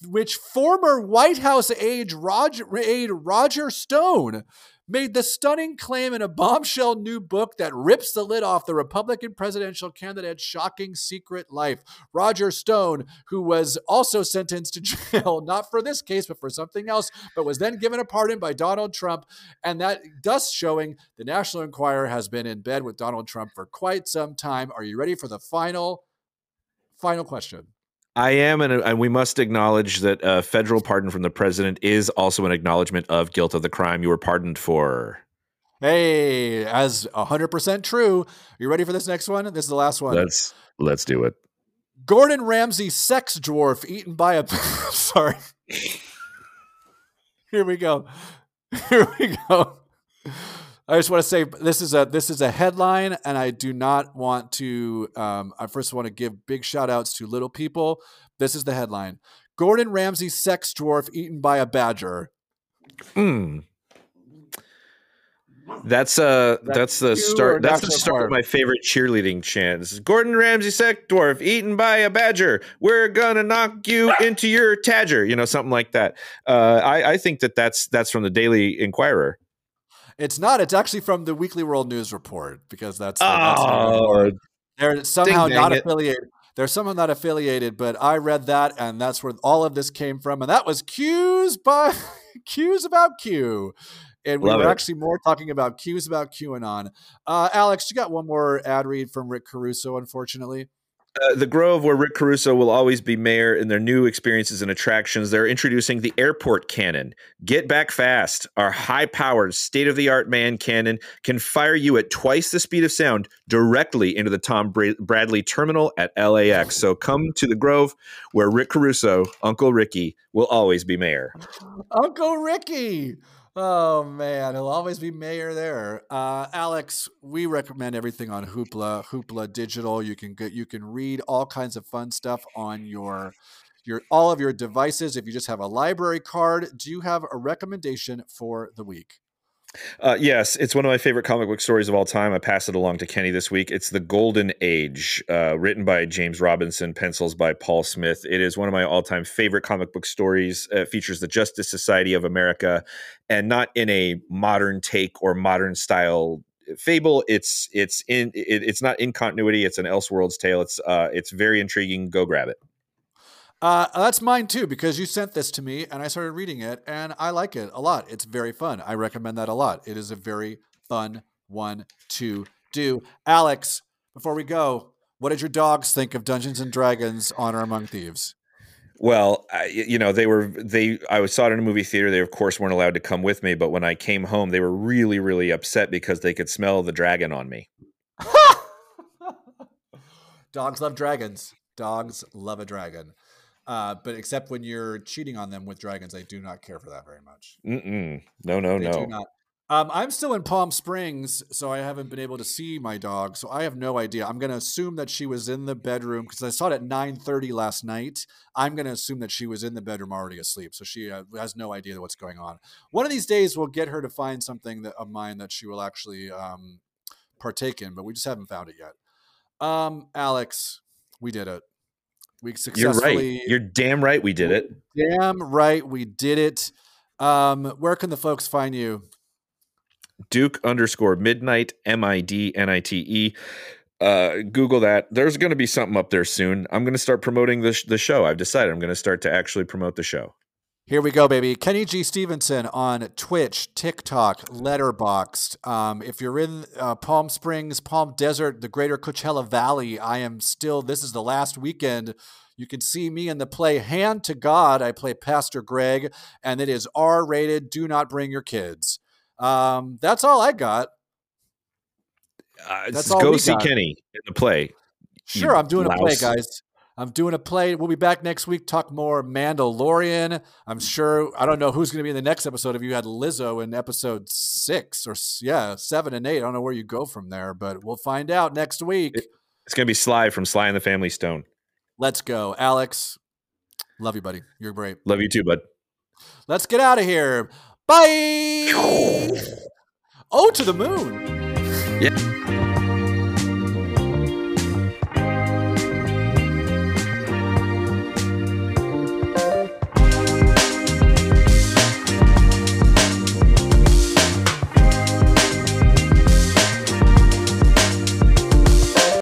which former White House aide Roger, aide Roger Stone made the stunning claim in a bombshell new book that rips the lid off the Republican presidential candidate's shocking secret life. Roger Stone, who was also sentenced to jail, not for this case, but for something else, but was then given a pardon by Donald Trump. And that thus showing the National Enquirer has been in bed with Donald Trump for quite some time. Are you ready for the final, final question? I am, and, and we must acknowledge that a federal pardon from the president is also an acknowledgement of guilt of the crime you were pardoned for. Hey, as 100% true. Are you ready for this next one? This is the last one. Let's let's do it. Gordon Ramsay sex dwarf eaten by a sorry. Here we go. Here we go. I just want to say this is a this is a headline, and I do not want to. Um, I first want to give big shout outs to little people. This is the headline: Gordon Ramsay sex dwarf eaten by a badger. Hmm. That's uh that's the you start that's the start of my favorite cheerleading chant. This is Gordon Ramsay sex dwarf eaten by a badger. We're gonna knock you into your tadger. You know something like that. Uh, I I think that that's that's from the Daily Inquirer. It's not. It's actually from the Weekly World News Report because that's, that's Oh, They're somehow not it. affiliated. They're somehow not affiliated, but I read that, and that's where all of this came from. And that was cues by cues about Q. And we Love were it. actually more talking about cues about QAnon. Uh, Alex, you got one more ad read from Rick Caruso, unfortunately. Uh, the Grove, where Rick Caruso will always be mayor, in their new experiences and attractions, they're introducing the airport cannon. Get back fast. Our high powered, state of the art man cannon can fire you at twice the speed of sound directly into the Tom Bra- Bradley terminal at LAX. So come to the Grove, where Rick Caruso, Uncle Ricky, will always be mayor. Uncle Ricky. Oh man, he'll always be mayor there. Uh, Alex, we recommend everything on Hoopla, Hoopla Digital. You can get, you can read all kinds of fun stuff on your your all of your devices. If you just have a library card, do you have a recommendation for the week? Uh, yes, it's one of my favorite comic book stories of all time. I pass it along to Kenny this week. It's The Golden Age, uh, written by James Robinson, pencils by Paul Smith. It is one of my all time favorite comic book stories. Uh, it features the Justice Society of America and not in a modern take or modern style fable it's it's in it, it's not in continuity it's an elseworlds tale it's uh it's very intriguing go grab it uh, that's mine too because you sent this to me and I started reading it and I like it a lot. It's very fun. I recommend that a lot. It is a very fun one to do. Alex, before we go, what did your dogs think of Dungeons and Dragons: Honor Among Thieves? Well, I, you know, they were they. I was saw it in a movie theater. They of course weren't allowed to come with me, but when I came home, they were really, really upset because they could smell the dragon on me. Dogs love dragons. Dogs love a dragon. Uh, but except when you're cheating on them with dragons, I do not care for that very much. Mm-mm. No, no, They no. Um, I'm still in Palm Springs, so I haven't been able to see my dog. So I have no idea. I'm going to assume that she was in the bedroom because I saw it at 9:30 last night. I'm going to assume that she was in the bedroom already asleep, so she uh, has no idea what's going on. One of these days, we'll get her to find something that, of mine that she will actually um, partake in, but we just haven't found it yet. Um, Alex, we did it. We You're right. You're damn right. We did it. damn right. We did it. Um, where can the folks find you? Duke underscore midnight M I D N I T E. Uh, Google that. There's going to be something up there soon. I'm going to start promoting the sh- the show. I've decided I'm going to start to actually promote the show. Here we go, baby. Kenny G. Stevenson on Twitch, TikTok, Letterboxd. Um, if you're in uh, Palm Springs, Palm Desert, the greater Coachella Valley, I am still, this is the last weekend. You can see me in the play Hand to God. I play Pastor Greg, and it is R rated. Do not bring your kids. Um, that's all I got. Uh, That's all go see got. Kenny in the play. Sure, I'm doing a play, guys. I'm doing a play. We'll be back next week. Talk more Mandalorian. I'm sure. I don't know who's going to be in the next episode. If you had Lizzo in episode six or yeah, seven and eight, I don't know where you go from there, but we'll find out next week. It's going to be Sly from Sly and the Family Stone. Let's go, Alex. Love you, buddy. You're great. Love you too, bud. Let's get out of here. Bye. oh, to the moon. Yeah.